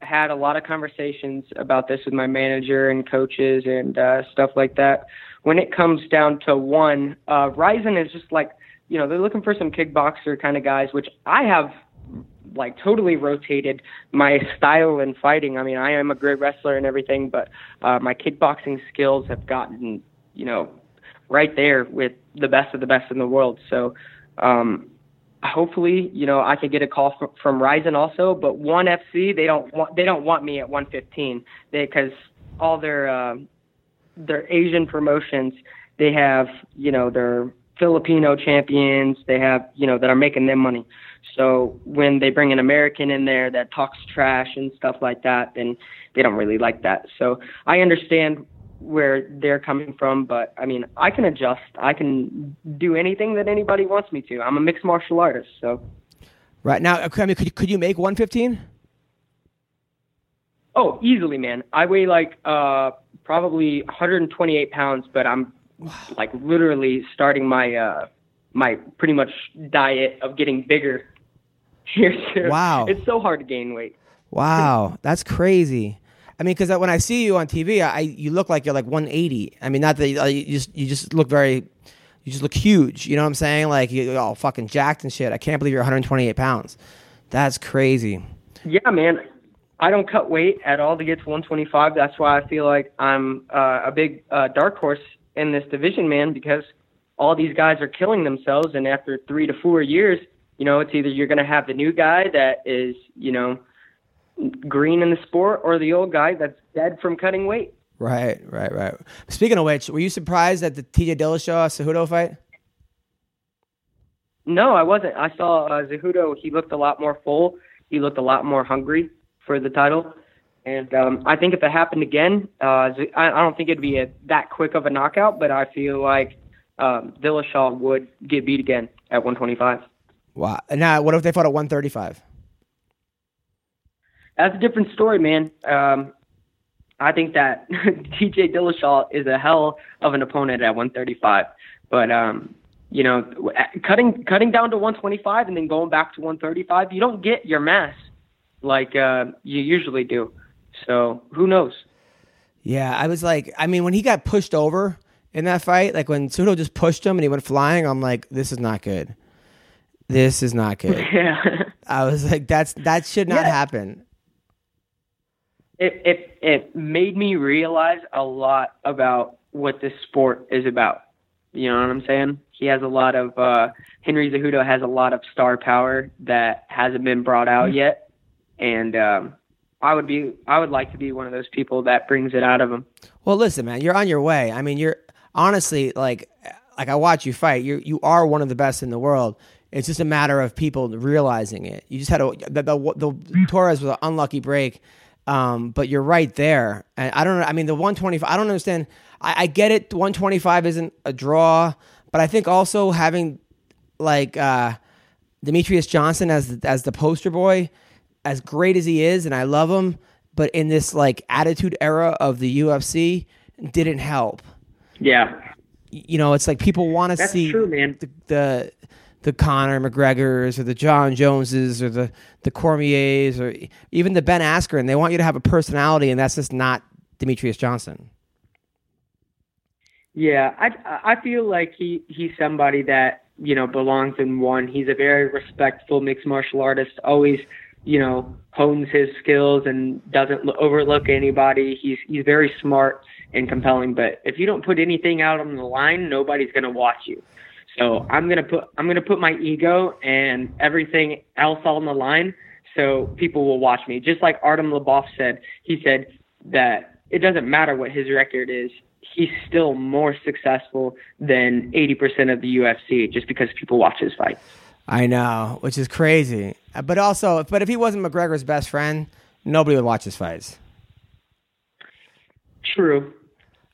had a lot of conversations about this with my manager and coaches and uh, stuff like that. When it comes down to one, uh, RIZIN is just like, you know, they're looking for some kickboxer kind of guys, which I have like totally rotated my style in fighting. I mean, I am a great wrestler and everything, but uh, my kickboxing skills have gotten, you know, right there with the best of the best in the world. So, um, hopefully, you know, I could get a call from, from RIZIN also. But One FC, they don't want they don't want me at 115 because all their uh, their Asian promotions, they have you know their Filipino champions, they have you know that are making them money. So when they bring an American in there that talks trash and stuff like that, then they don't really like that. So I understand where they're coming from, but I mean, I can adjust. I can do anything that anybody wants me to. I'm a mixed martial artist, so Right now, I mean, could you, could you make one fifteen? oh, easily, man. I weigh like uh probably 128 pounds, but I'm like literally starting my uh my pretty much diet of getting bigger. Wow. it's so hard to gain weight. Wow, that's crazy. I mean, because when I see you on TV, I you look like you're like 180. I mean, not that uh, you just you just look very, you just look huge. You know what I'm saying? Like you're all fucking jacked and shit. I can't believe you're 128 pounds. That's crazy. Yeah, man. I don't cut weight at all to get to 125. That's why I feel like I'm uh, a big uh, dark horse in this division, man, because all these guys are killing themselves. And after three to four years, you know, it's either you're going to have the new guy that is, you know, green in the sport or the old guy that's dead from cutting weight. Right, right, right. Speaking of which, were you surprised at the TJ Dillashaw Cejudo fight? No, I wasn't. I saw uh, Cejudo. He looked a lot more full. He looked a lot more hungry for the title. And um, I think if it happened again, uh, I, I don't think it'd be a, that quick of a knockout, but I feel like um, Dillashaw would get beat again at 125. Wow. Now, what if they fought at 135? That's a different story, man. Um, I think that TJ Dillashaw is a hell of an opponent at 135, but um, you know, cutting cutting down to 125 and then going back to 135, you don't get your mass like uh, you usually do. So who knows? Yeah, I was like, I mean, when he got pushed over in that fight, like when Cejudo just pushed him and he went flying, I'm like, this is not good. This is not good. Yeah. I was like, that's that should not Yeah. happen. it it it made me realize a lot about what this sport is about. You know what I'm saying? He has a lot of uh Henry Cejudo has a lot of star power that hasn't been brought out yet, and um I would be I would like to be one of those people that brings it out of him. Well, listen, man, you're on your way. I mean, you're honestly like, like I watch you fight. You you are one of the best in the world. It's just a matter of people realizing it. You just had a the the, the Torres was an unlucky break, um, but you're right there. And I don't know. I mean, the 125. I don't understand. I, I get it. 125 isn't a draw, but I think also having like uh, Demetrious Johnson as as the poster boy, as great as he is, and I love him, but in this like attitude era of the UFC, didn't help. Yeah. You know, it's like people want to see true, the the the Conor McGregors or the Jon Joneses or the the Cormiers or even the Ben Askren. They want you to have a personality, and that's just not Demetrious Johnson. Yeah, I I feel like he he's somebody that you know belongs in one. He's a very respectful mixed martial artist. Always, you know, hones his skills and doesn't overlook anybody. He's he's very smart and compelling. But if you don't put anything out on the line, nobody's gonna watch you. So I'm gonna put I'm gonna put my ego and everything else on the line, so people will watch me. Just like Artem Lobov said, he said that it doesn't matter what his record is. He's still more successful than 80% of the UFC just because people watch his fights. I know, which is crazy. But also, but if he wasn't McGregor's best friend, nobody would watch his fights. True.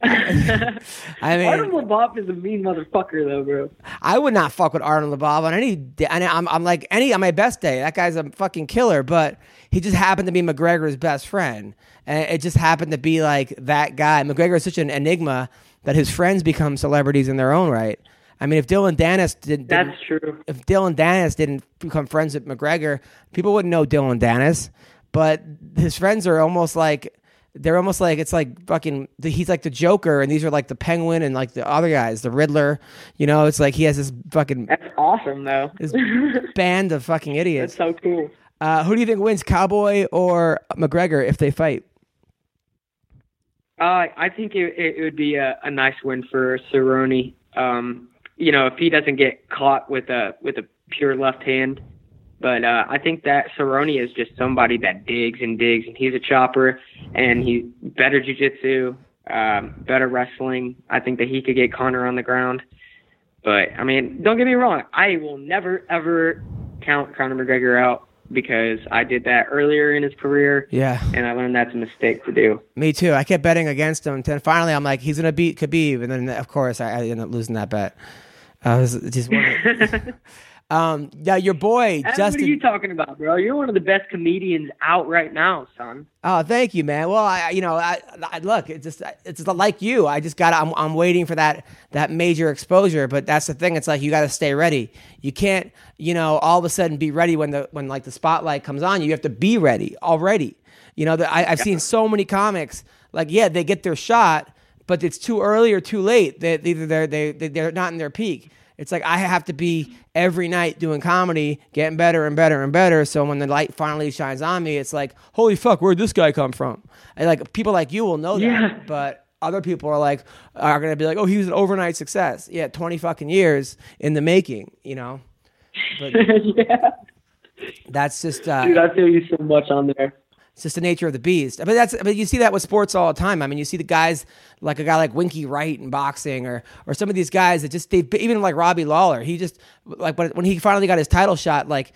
I mean, Artem Lobov is a mean motherfucker, though, bro. I would not fuck with Artem Lobov on any day. And I'm, I'm like any on my best day. That guy's a fucking killer. But he just happened to be McGregor's best friend, and it just happened to be like that guy. McGregor is such an enigma that his friends become celebrities in their own right. I mean, if Dillon Danis didn't, didn't That's true. if Dillon Danis didn't become friends with McGregor, people wouldn't know Dillon Danis. But his friends are almost like they're almost like it's like fucking. He's like the Joker, and these are like the Penguin and like the other guys, the Riddler. You know, it's like he has this fucking That's awesome, though. this band of fucking idiots. That's so cool. Uh, who do you think wins, Cowboy or McGregor, if they fight? Uh, I think it, it would be a, a nice win for Cerrone. Um, you know, if he doesn't get caught with a with a pure left hand, but uh, I think that Cerrone is just somebody that digs and digs, and he's a chopper, and he's better jujitsu, um, better wrestling. I think that he could get Conor on the ground. But I mean, don't get me wrong, I will never ever count Conor McGregor out because I did that earlier in his career, Yeah, and I learned that's a mistake to do. me too. I kept betting against him. Then finally, I'm like, he's gonna beat Khabib, and then of course I, I ended up losing that bet. I was just. wondering. Um, yeah, your boy Adam, Justin. what are you talking about, bro? You're one of the best comedians out right now, son. Oh, thank you, man. Well, I, you know, I, I look, it's just, it's like you. I just got, I'm, I'm waiting for that, that major exposure. But that's the thing. It's like you got to stay ready. You can't, you know, all of a sudden be ready when the, when like the spotlight comes on you. You have to be ready already. You know, the, I, I've seen so many comics like, yeah, they get their shot, but it's too early or too late. They, either they're, they, they're not in their peak. It's like I have to be every night doing comedy, getting better and better and better. So when the light finally shines on me, it's like, holy fuck, where'd this guy come from? And like people like you will know that, Yeah. but other people are like are gonna be like, oh, he was an overnight success. Yeah, twenty fucking years in the making, you know. But yeah, that's just uh, dude, I feel you so much on there. It's just the nature of the beast. But that's but you see that with sports all the time. I mean, you see the guys like a guy like Winky Wright in boxing, or or some of these guys that just they even like Robbie Lawler. He just like when when he finally got his title shot, like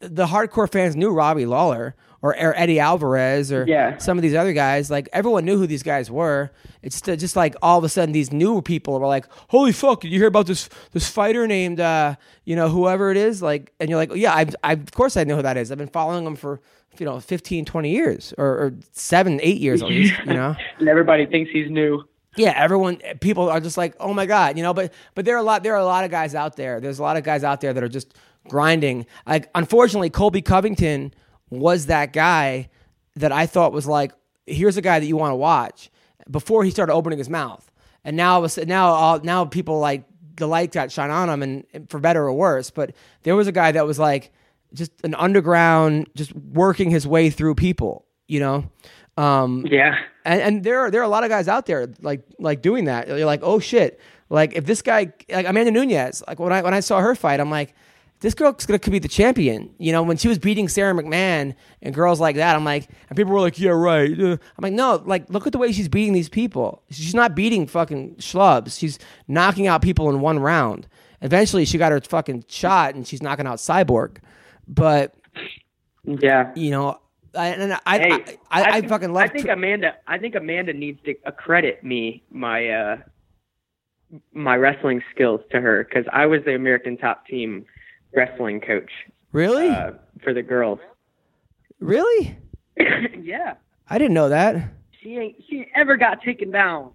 the hardcore fans knew Robbie Lawler or, or Eddie Alvarez or Yeah. some of these other guys. Like everyone knew who these guys were. It's just, like all of a sudden these new people were like, "Holy fuck! Did you hear about this this fighter named uh, you know whoever it is?" Like, and you're like, "Yeah, I, I of course I know who that is. I've been following him for." You know, 15, 20 years or, or seven, eight years at least, you know? And everybody thinks he's new. yeah everyone people are just like oh my god you know but but there are a lot there are a lot of guys out there there's a lot of guys out there that are just grinding like unfortunately colby covington was that guy that i thought was like here's a guy that you want to watch before he started opening his mouth and now now all, now people like the light got shine on him and, and for better or worse but there was a guy that was like just an underground just working his way through people you know um, Yeah. and, and there are there are a lot of guys out there like like doing that. You're like, oh shit! Like if this guy, like Amanda Nunes, like when I when I saw her fight, I'm like, this girl's gonna could be the champion. You know, when she was beating Sara McMann and girls like that, I'm like, and people were like, yeah, right. Uh, I'm like, no, like look at the way she's beating these people. She's not beating fucking schlubs. She's knocking out people in one round. Eventually, she got her fucking shot, and she's knocking out Cyborg. But Yeah. you know, I, and I, Hey, I, I, I, think- fucking love. I think Amanda. I think Amanda needs to accredit me my uh my wrestling skills to her because I was the American Top Team wrestling coach really, uh, for the girls. really. yeah. I didn't know that. She ain't. She ever got taken down.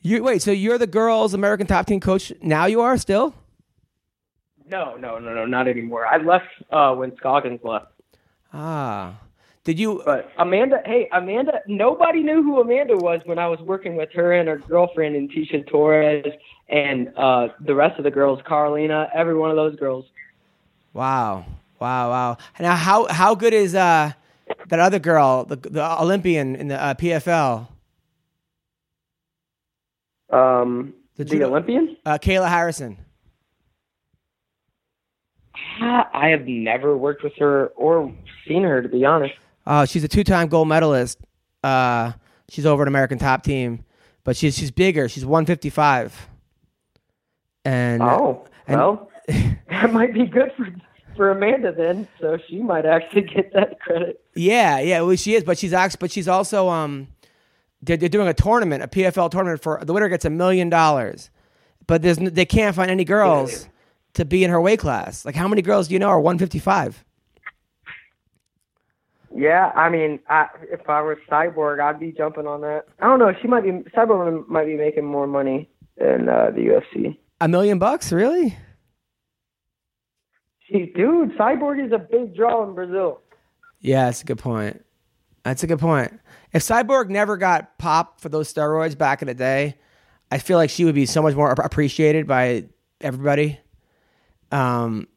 You wait, so you're the girls' American top team coach now? You are still? No, no, no, no, not anymore. I left uh, when Scoggins left. Ah, did you? But Amanda, hey, Amanda, nobody knew who Amanda was when I was working with her and her girlfriend and Tecia Torres and uh, the rest of the girls, Carlina, every one of those girls. Wow, wow, wow. Now, how how good is uh that other girl, the the Olympian in the uh, PFL, Um, The the, Olympian? uh, Kayla Harrison? I have never worked with her or seen her, to be honest. Oh, she's a two-time gold medalist. Uh, she's over at American Top Team, but she's she's bigger. She's 155. And Oh, and- well, that might be good for for Amanda then. So she might actually get that credit. Yeah, yeah, well, she is, but she's actually, but she's also um, they're, they're doing a tournament, a PFL tournament for the winner gets a million dollars, but there's they can't find any girls to be in her weight class. Like, how many girls do you know are 155? Yeah, I mean, I, if I were Cyborg, I'd be jumping on that. I don't know. She might be Cyborg might be making more money than uh, the UFC. A million bucks, really? Dude, Cyborg is a big draw in Brazil. Yeah, that's a good point. That's a good point. If Cyborg never got popped for those steroids back in the day, I feel like she would be so much more appreciated by everybody. Um,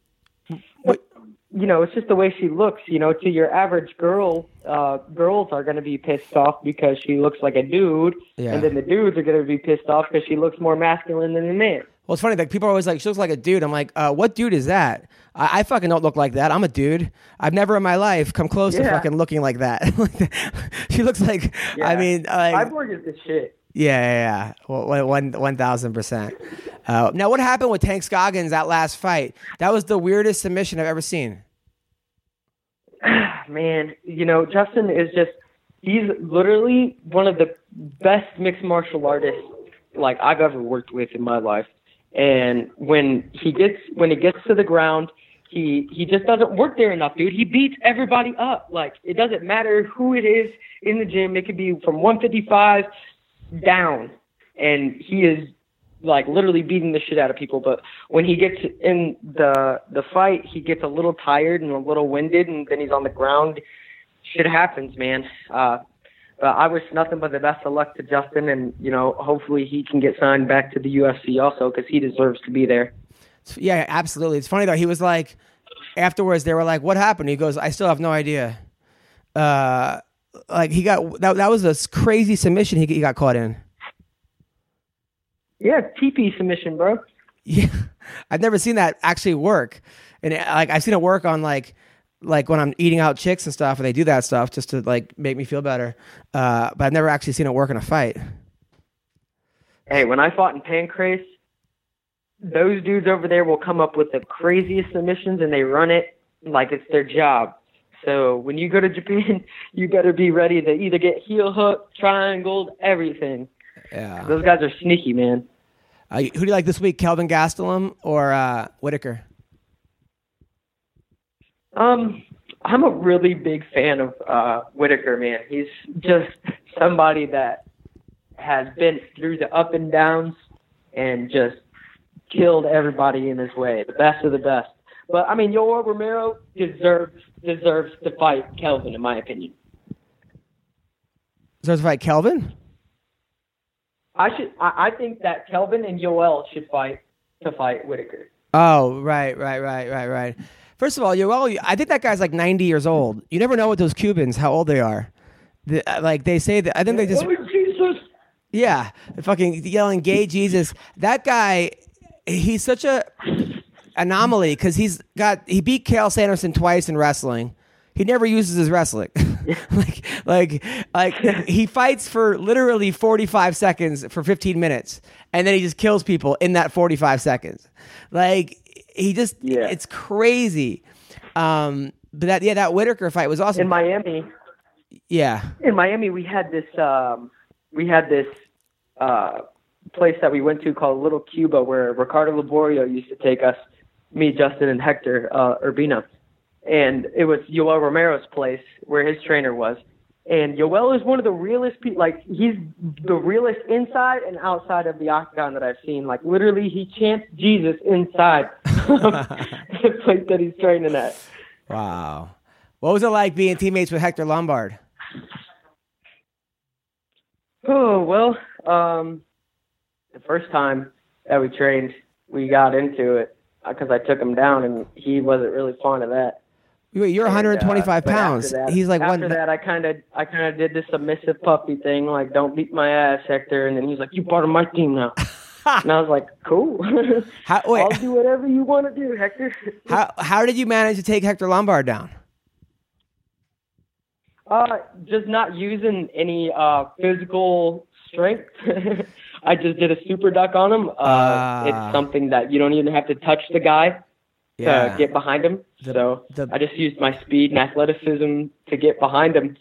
You know, it's just the way she looks. You know, to your average girl, uh, girls are going to be pissed off because she looks like a dude, Yeah. and then the dudes are going to be pissed off because she looks more masculine than a man. Well, it's funny. Like people are always like, "She looks like a dude." I'm like, uh, "What dude is that?" I, I fucking don't look like that. I'm a dude. I've never in my life come close to fucking looking like that. she looks like. I Yeah. mean, like, Cyborg is the shit. yeah, yeah, yeah. Well, one one thousand percent. Uh, now, what happened with Tank Scoggins that last fight? That was the weirdest submission I've ever seen. man, you know, Justin is just he's literally one of the best mixed martial artists like I've ever worked with in my life. And when he gets when he gets to the ground, he he just doesn't work there enough, dude. He beats everybody up. Like it doesn't matter who it is in the gym. It could be from 155 down, and he is like literally beating the shit out of people. But when he gets in the the fight, he gets a little tired and a little winded, and then he's on the ground. Shit happens, man. Uh, but I wish nothing but the best of luck to Justin, and you know, hopefully he can get signed back to the UFC also because he deserves to be there. Yeah, absolutely. It's funny though. He was like, afterwards, they were like, "What happened?" He goes, "I still have no idea." Uh, like he got that. That was a crazy submission he, he got caught in. Yeah, TP submission, bro. Yeah, I've never seen that actually work, and like I've seen it work on like like when I'm eating out chicks and stuff, and they do that stuff just to like make me feel better. Uh, but I've never actually seen it work in a fight. Hey, when I fought in Pancrase, those dudes over there will come up with the craziest submissions, and they run it like it's their job. So when you go to Japan, you better be ready to either get heel hook, triangled, everything. Yeah, those guys are sneaky, man. Uh, who do you like this week, Kelvin Gastelum or uh, Whitaker? Um, I'm a really big fan of uh, Whitaker, man. He's just somebody that has been through the up and downs and just killed everybody in his way, the best of the best. But I mean, Yoel Romero deserves deserves to fight Kelvin, in my opinion. Deserves to fight Kelvin. I should. I, I think that Kelvin and Yoel should fight to fight Whitaker. Oh, right, right, right, right, right. First of all, Yoel, I think that guy's like 90 years old. You never know what those Cubans, how old they are. The, uh, like they say that, I think they just. Jesus. Yeah, fucking yelling "Gay Jesus." That guy, he's such a anomaly because he's got he beat Cael Sanderson twice in wrestling. He never uses his wrestling. like like like he fights for literally 45 seconds for 15 minutes and then he just kills people in that 45 seconds. Like he just Yeah. it's crazy. Um but that yeah that Whitaker fight was awesome. In Miami, yeah. in Miami, we had this um, we had this uh, place that we went to called Little Cuba, where Ricardo Liborio used to take us, me, Justin, and Hector uh, Urbina, and it was Yoel Romero's place where his trainer was. And Yoel is one of the realest people. Like he's the realest inside and outside of the octagon that I've seen. Like literally, he chants Jesus inside the place that he's training at. Wow. What was it like being teammates with Hector Lombard? Oh well, um, the first time that we trained, we got into it because I took him down, and he wasn't really fond of that. Wait, you're And, uh, 125 after pounds. that- He's like after one. that, I kind of, I kind of did the submissive puppy thing, like "Don't beat my ass, Hector," and then he's like, "You part of my team now," and I was like, "Cool, How, wait, I'll do whatever you want to do, Hector." how how did you manage to take Hector Lombard down? Uh, just not using any uh, physical strength. I just did a super duck on him. Uh, Ah. it's something that you don't even have to touch the guy to get behind him. The- so the- I just used my speed and athleticism to get behind him.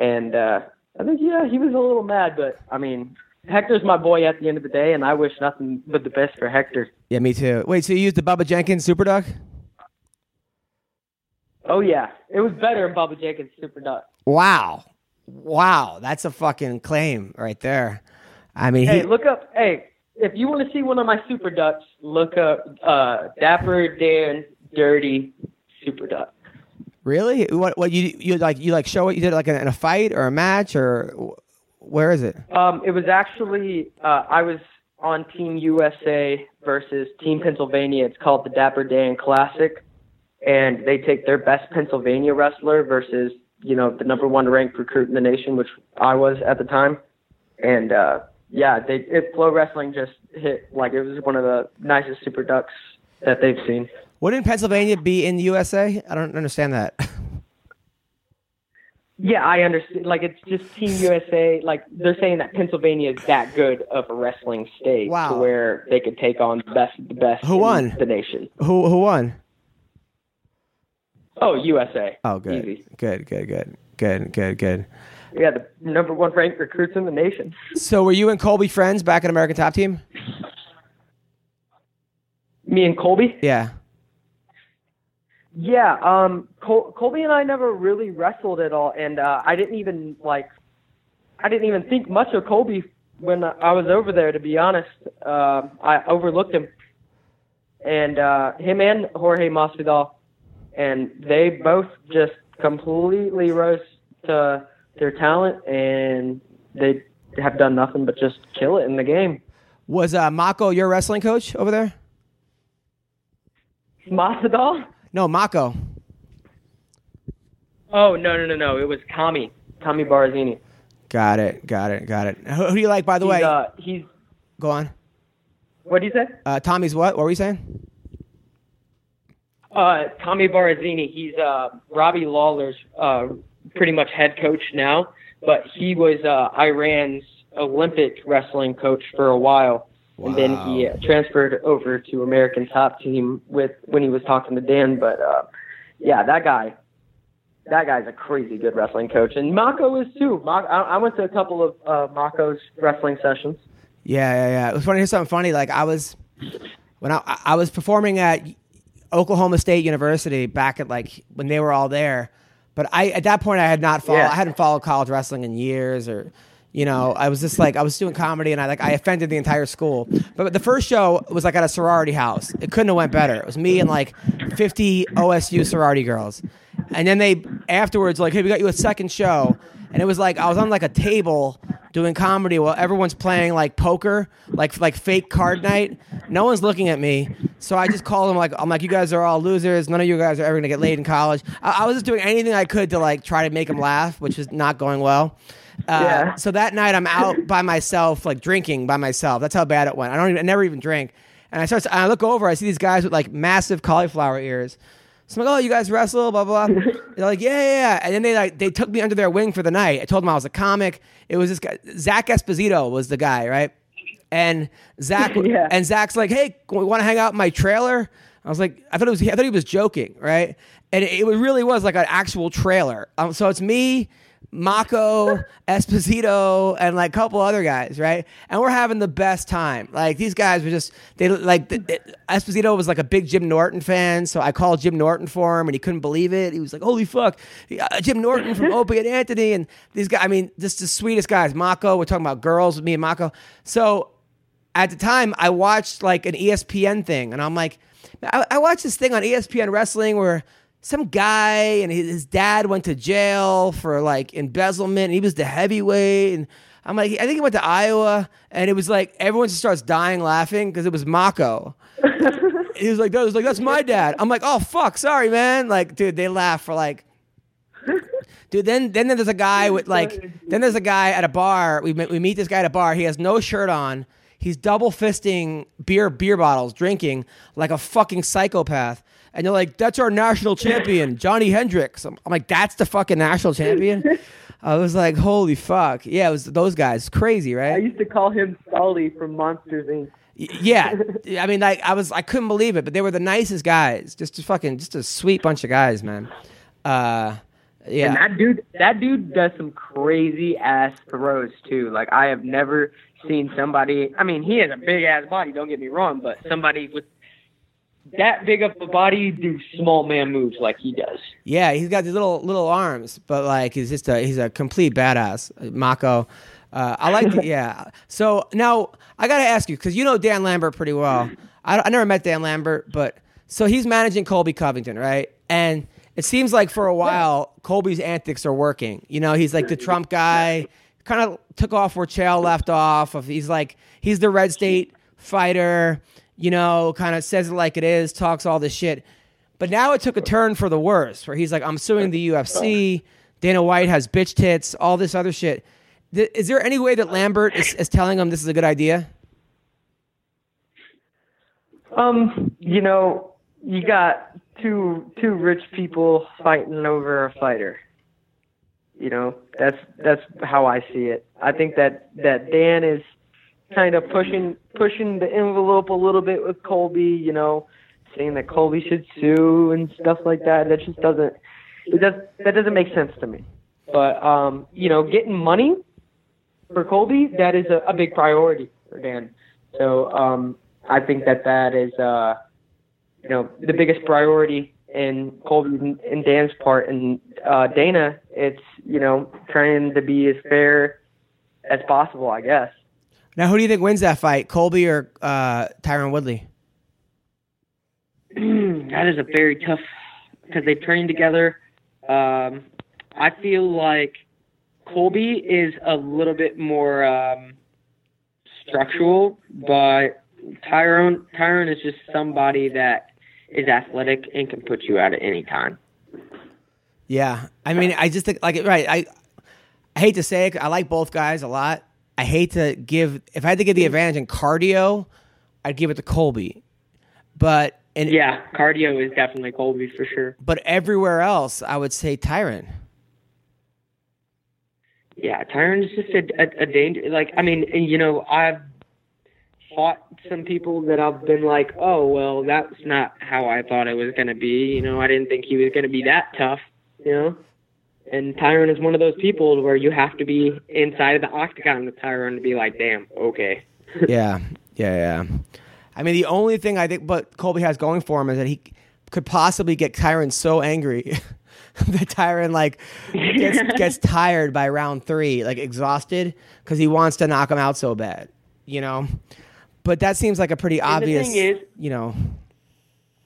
And uh, I think, yeah, he was a little mad, but I mean, Hector's my boy at the end of the day, and I wish nothing but the best for Hector. Yeah, me too. Wait, so you used the Bubba Jenkins Super Duck? Oh, yeah. It was better in Bubba Jenkins' super duck. Wow, wow, that's a fucking claim right there. I mean, Hey, he, look up. Hey, if you want to see one of my super ducks, look up uh, Dapper Dan Dirty Super Duck. really? What what you you like you like show it? You did it like in, a fight or a match or where is it? Um, it was actually uh, I was on Team USA versus Team Pennsylvania. It's called the Dapper Dan Classic, and they take their best Pennsylvania wrestler versus you know the number one ranked recruit in the nation, which I was at the time. And uh, yeah, they it, Flow Wrestling just hit like it was one of the nicest super ducks that they've seen. Wouldn't Pennsylvania be in the USA? I don't understand that. Yeah, I understand. Like it's just Team USA. Like they're saying that Pennsylvania is that good of a wrestling state Wow. to where they could take on the best the best Who in won? the nation. who who won? Oh, USA. Oh, good, Easy. good, good, good, good, good, good. Yeah, the number one ranked recruits in the nation. So were you and Colby friends back at American Top Team? Me and Colby. Yeah. Yeah, um, Col- Colby and I never really wrestled at all, and uh, I didn't even like, I didn't even think much of Colby when I was over there. To be honest, uh, I overlooked him, and uh, him and Jorge Masvidal, and they both just completely rose to their talent, and they have done nothing but just kill it in the game. Was uh, Mocco your wrestling coach over there? Masvidal? No, Mocco. Oh no no no no! It was Tommy Tommy Barazini. Got it. Got it. Got it. Who, who do you like, by the He's, way? uh, he's Go on. what do you say? Uh, Tommy's what? What were you saying? Uh, Tommy Barazini. He's uh, Robbie Lawler's uh, pretty much head coach now, but he was uh, Iran's Olympic wrestling coach for a while, and then he uh, transferred over to American Top Team with when he was talking to Dan. But uh, yeah, that guy, that guy's a crazy good wrestling coach, and Mocco is too. I, I went to a couple of uh, Mocco's wrestling sessions. Yeah, yeah, yeah. It was funny. Here's something funny. Like I was when I I was performing at Oklahoma State University back at like when they were all there, but I at that point I had not followed. Yeah. I hadn't followed college wrestling in years, or you know, I was just like I was doing comedy and I like I offended the entire school. But the first show was like at a sorority house. It couldn't have went better. It was me and like 50 OSU sorority girls, and then they afterwards like, hey, we got you a second show, and it was like I was on like a table doing comedy while everyone's playing like poker, like like fake card night. No one's looking at me, so I just called them like I'm like you guys are all losers. None of you guys are ever gonna get laid in college. I, I was just doing anything I could to like try to make them laugh, which is not going well. Uh, Yeah. So that night I'm out by myself, like drinking by myself. That's how bad it went. I don't even, I never even drink. And I start, I look over, I see these guys with like massive cauliflower ears. So I'm like, oh, you guys wrestle, blah blah. blah. They're like, yeah, yeah, yeah. And then they like they took me under their wing for the night. I told them I was a comic. It was this guy, Zach Esposito was the guy, right? And Zach Yeah. and Zach's like, hey, want to hang out in my trailer? I was like, I thought it was, I thought he was joking, right? And it, it really was like an actual trailer. Um, so it's me, Mocco, Esposito, and like a couple other guys, right? And we're having the best time. Like these guys were just they like Esposito was like a big Jim Norton fan, so I called Jim Norton for him, and he couldn't believe it. He was like, "Holy fuck, uh, Jim Norton from Opie and Anthony!" And these guys, I mean, just the sweetest guys. Mocco, we're talking about girls with me and Mocco. So at the time I watched like an ESPN thing, and I'm like, I, I watched this thing on ESPN wrestling where some guy and his, his dad went to jail for like embezzlement. And he was the heavyweight, and I'm like, I think he went to Iowa, and it was like everyone just starts dying laughing because it was Mocco. he was like, that was like that's my dad. I'm like, oh fuck, sorry man. Like, dude, they laugh for like. Dude, then then there's a guy with like then there's a guy at a bar. We meet, we meet this guy at a bar. He has no shirt on. He's double fisting beer beer bottles, drinking like a fucking psychopath. And they're like, "That's our national champion, Johny Hendricks." I'm, I'm like, "That's the fucking national champion." I was like, "Holy fuck!" Yeah, it was those guys. Crazy, right? I used to call him Sully from Monsters Inc. Yeah, I mean, like I was, I couldn't believe it, but they were the nicest guys. Just, just fucking, just a sweet bunch of guys, man. Uh, yeah. And that dude, that dude does some crazy ass throws too. Like I have never seen somebody. I mean, he has a big ass body. Don't get me wrong, but somebody with that big of a body do small man moves like he does. Yeah, he's got these little little arms, but like he's just a he's a complete badass. Mocco. Uh, I like the, yeah. So now I got to ask you because you know Dan Lambert pretty well. I, I never met Dan Lambert, but so he's managing Colby Covington, right? And it seems like for a while Colby's antics are working. You know, he's like the Trump guy. Kind of took off where Chael left off. Of he's like he's the red state fighter. You know, kind of says it like it is, talks all this shit. But now it took a turn for the worse, where he's like, I'm suing the UFC. Dana White has bitch tits, all this other shit. Is there any way that Lambert is, is telling him this is a good idea? Um, you know, you got two two rich people fighting over a fighter. You know, that's that's how I see it. I think that that Dan is kind of pushing pushing the envelope a little bit with Colby. You know, saying that Colby should sue and stuff like that. That just doesn't it does that doesn't make sense to me. But um, you know, getting money for Colby that is a, a big priority for Dan. So um, I think that that is uh, you know the biggest priority in Colby and Dan's part, and uh, Dana, it's you know trying to be as fair as possible, I guess. Now, who do you think wins that fight, Colby or uh, Tyron Woodley? that is a very tough because they trained together. Um, I feel like Colby is a little bit more um, structural, but Tyron Tyron is just somebody that is athletic and can put you out at any time. Yeah, I mean, I just think like right. I I hate to say it. I like both guys a lot. I hate to give if I had to give the advantage in cardio, I'd give it to Colby. But and Yeah, cardio is definitely Colby for sure. but everywhere else, I would say Tyron. Yeah, Tyron's just a, a, a danger. Like, I mean, you know, I've fought some people that I've been like, oh, well, that's not how I thought it was going to be. You know, I didn't think he was going to be that tough, you know? And Tyron is one of those people where you have to be inside of the octagon with Tyron to be like, damn, okay. yeah, yeah, yeah. I mean, the only thing I think, but Colby has going for him is that he could possibly get Tyron so angry that Tyrone like gets, gets tired by round three, like exhausted, because he wants to knock him out so bad, you know. But that seems like a pretty obvious, thing is- you know.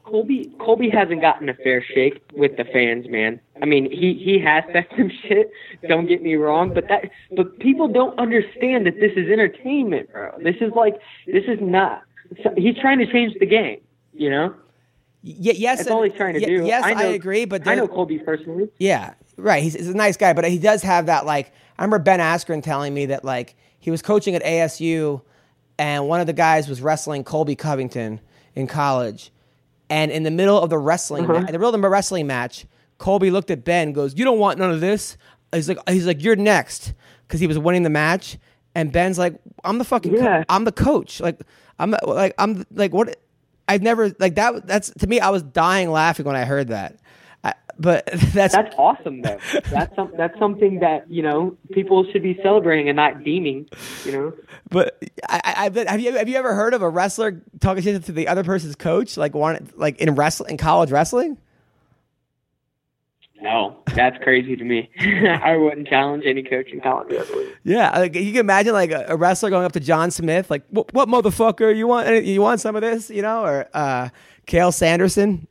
Colby Colby hasn't gotten a fair shake with the fans, man. I mean, he he has said some shit. Don't get me wrong, but that but people don't understand that this is entertainment, bro. This is like this is not. He's trying to change the game, you know. Y- yes, That's all he's trying to y- do. Yes, I, I agree, but I know Colby personally. Yeah, right. He's, he's a nice guy, but he does have that like. I remember Ben Askren telling me that like he was coaching at ASU, and one of the guys was wrestling Colby Covington in college, and in the middle of the wrestling, uh-huh. ma- in the middle of the wrestling match, Colby looked at Ben, and goes, "You don't want none of this." He's like, he's like, "You're next," because he was winning the match, and Ben's like, "I'm the fucking, co- I'm the coach. Like, I'm like, I'm like, what? I've never like that. That's to me, I was dying laughing when I heard that." But that's That's awesome, though. That's some, that's something that you know people should be celebrating and not deeming. You know. But I, I, have you have you ever heard of a wrestler talking shit to the other person's coach, like one like in wrestling in college wrestling? No, that's crazy to me. I wouldn't challenge any coach in college wrestling. Yeah, like you can imagine like a, a wrestler going up to John Smith, like, "What, what motherfucker? You want you want some of this? You know, or uh, Cael Sanderson?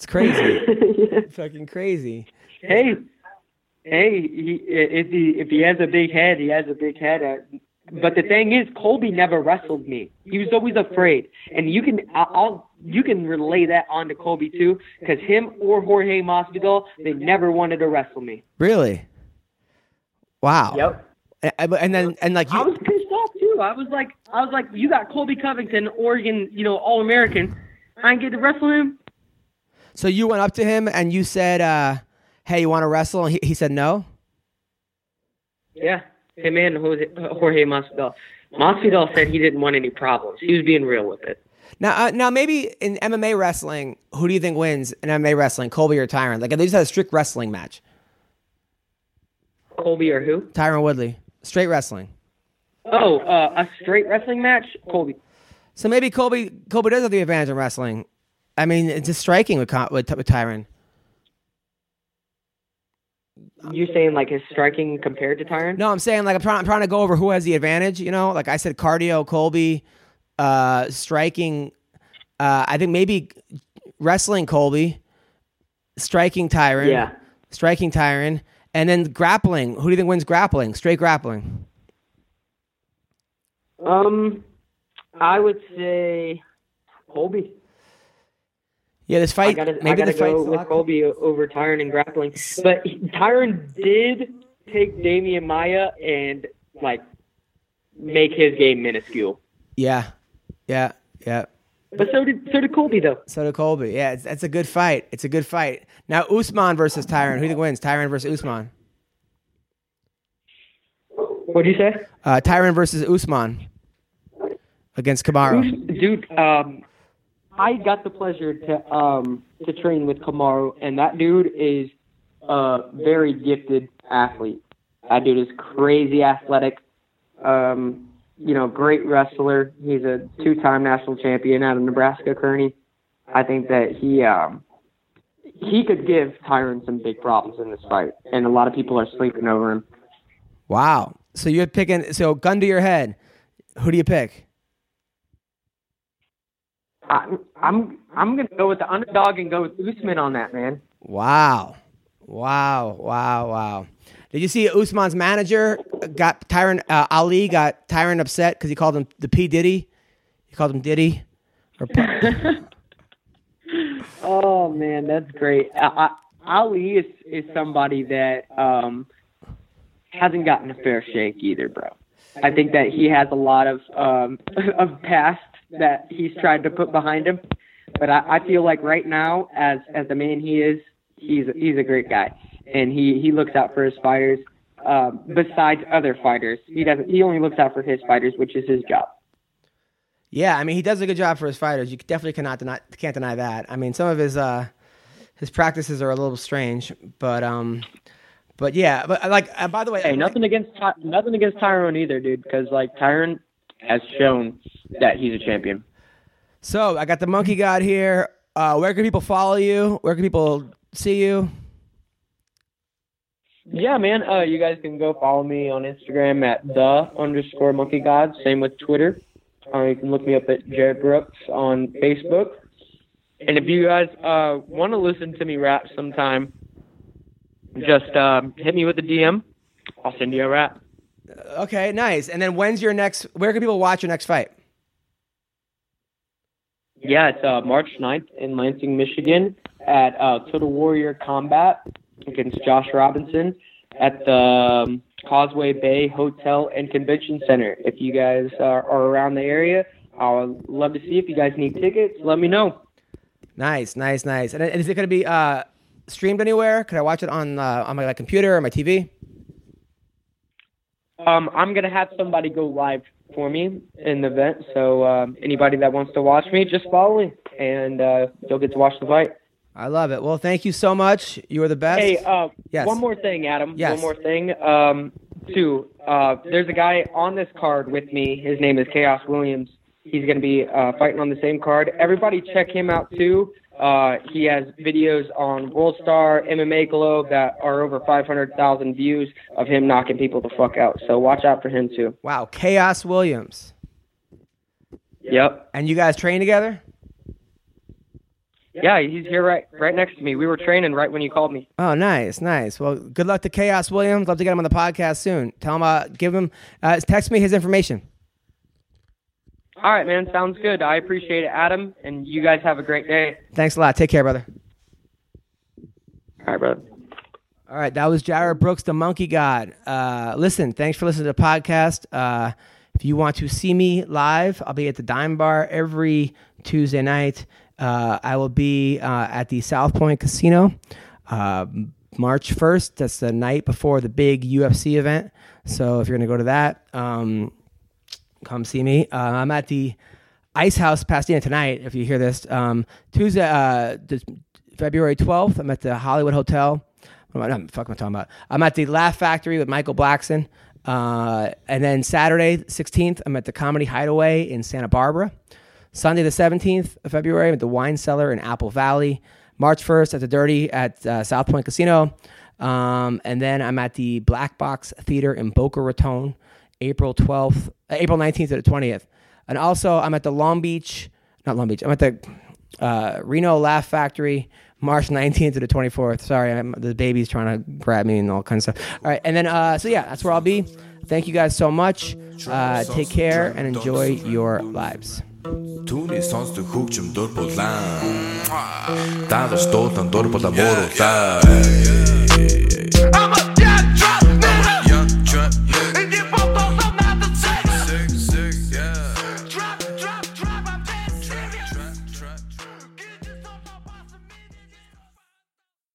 It's crazy, fucking crazy. Hey, hey, he, if he if he has a big head, he has a big head. Uh, but the thing is, Colby never wrestled me. He was always afraid, and you can I'll, you can relay that onto Colby too, because him or Jorge Masvidal, they never wanted to wrestle me. Really? Wow. Yep. And, and then and like I was pissed off too. I was like, I was like, you got Colby Covington, Oregon, you know, All American. I ain't get to wrestle him. So you went up to him and you said, uh, "Hey, you want to wrestle?" And he, he said no. Yeah, him and Jorge Masvidal. Masvidal said he didn't want any problems. He was being real with it. Now, uh, now maybe in MMA wrestling, who do you think wins in MMA wrestling, Colby or Tyron? Like, if they just had a strict wrestling match, Colby or who? Tyron Woodley, straight wrestling. Oh, uh, a straight wrestling match? Colby. So maybe Colby, Colby does have the advantage in wrestling. I mean, it's just striking with with, with Tyron. You're saying like his striking compared to Tyron? No, I'm saying like I'm trying, I'm trying to go over who has the advantage. You know, like I said, cardio, Colby, uh, striking. Uh, I think maybe wrestling, Colby, striking Tyron. Yeah. striking Tyron, and then grappling. Who do you think wins grappling? Straight grappling. Um, I would say Colby. Yeah, this I fight. gotta, I maybe gotta the fight. go with Colby over Tyron and grappling. But Tyron did take Demian Maia and like make his game minuscule. Yeah, yeah, yeah. But so did so did Colby though. So did Colby. Yeah, it's, it's a good fight. It's a good fight. Now Usman versus Tyron. Who do you think wins? Tyron versus Usman. What do you say? Uh, Tyron versus Usman against Kamaru. Dude, um, I got the pleasure to um to train with Kamaru, and that dude is a very gifted athlete. That dude is crazy athletic. Um, you know, great wrestler. He's a two-time national champion out of Nebraska, Kearney. I think that he um he could give Tyron some big problems in this fight, and a lot of people are sleeping over him. Wow. So you're picking. So gun to your head. Who do you pick? I, I'm I'm gonna go with the underdog and go with Usman on that man. Wow. Wow. Wow. Wow. Did you see Usman's manager got Tyron uh, Ali got Tyron upset because he called him the P Diddy. He called him Diddy. Or, Oh man, that's great. I, I, Ali is is somebody that um hasn't gotten a fair shake either, bro. I think that he has a lot of um of past that he's tried to put behind him, but I, I feel like right now, as as the man he is, he's he's a great guy, and he he looks out for his fighters. Um, besides other fighters, he doesn't. He only looks out for his fighters, which is his job. yeah, I mean he does a good job for his fighters. You definitely cannot deny can't deny that. I mean some of his uh his practices are a little strange, but um but yeah, but like uh, by the way, Hey, nothing against Ty- nothing against Tyron either, dude. Because like Tyron has shown that he's a champion. So I got the monkey god here. Uh, where can people follow you? Where can people see you? Yeah, man. Uh, you guys can go follow me on Instagram at the underscore monkey god. Same with Twitter. Uh, you can look me up at Jarred Brooks on Facebook. And if you guys uh, want to listen to me rap sometime, just uh, hit me with a DM. I'll send you a rap. Okay, nice. And then when's your next? Where can people watch your next fight? Yeah, it's uh, March 9th in Lansing, Michigan at uh, Total Warrior Combat against Josh Robinson at the um, Causeway Bay Hotel and Convention Center. If you guys are, are around the area, I would love to see if you guys need tickets. Let me know. Nice, nice, nice. And, and is it going to be uh, streamed anywhere? Could I watch it on uh, on my like, computer or my TV? Um, I'm gonna have somebody go live for me in the event. So um, anybody that wants to watch me, just follow me, and uh, you'll get to watch the fight. I love it. Well, thank you so much. You are the best. Hey, uh, Yes. one more thing, Adam. Yes. One more thing. Um, too. Uh, there's a guy on this card with me. His name is Chaos Williams. He's going to be uh, fighting on the same card. Everybody, check him out too. Uh, he has videos on World Star, MMA Globe that are over 500,000 views of him knocking people the fuck out. So watch out for him too. wow, Chaos Williams. Yep. And you guys train together? Yeah, he's here right right next to me. We were training right when you called me. Oh, nice, nice. Well, good luck to Chaos Williams. Love to get him on the podcast soon. Tell him, uh, give him, uh, text me his information. All right, man. Sounds good. I appreciate it, Adam. And you guys have a great day. Thanks a lot. Take care, brother. All right, brother. All right, that was Jarred Brooks, the Monkey God. Uh, listen, thanks for listening to the podcast. Uh, if you want to see me live, I'll be at the Dime Bar every Tuesday night. Uh, I will be uh, at the South Point Casino uh, March 1st. That's the night before the big UFC event. So if you're going to go to that, um, come see me. Uh, I'm at the Ice House Pasadena tonight. If you hear this, um, Tuesday, uh, February 12th, I'm at the Hollywood Hotel. What am I, fuck am I talking about? I'm at the Laugh Factory with Michael Blackson. Uh, and then Saturday, 16th, I'm at the Comedy Hideaway in Santa Barbara. Sunday, the 17th of February, I'm at the Wine Cellar in Apple Valley. March 1st at the Dirty at uh, South Point Casino. Um, and then I'm at the Black Box Theater in Boca Raton, April 12th, uh, April 19th to the 20th. And also, I'm at the Long Beach, not Long Beach, I'm at the uh, Reno Laugh Factory, March 19th to the 24th. Sorry, I'm, the baby's trying to grab me and all kinds of stuff. All right, and then, uh, so yeah, that's where I'll be. Thank you guys so much. Uh, take care and enjoy your lives. Түүний сонсдог хөгжим дур булаан Даадаш дуулан дур булаа мууруулаа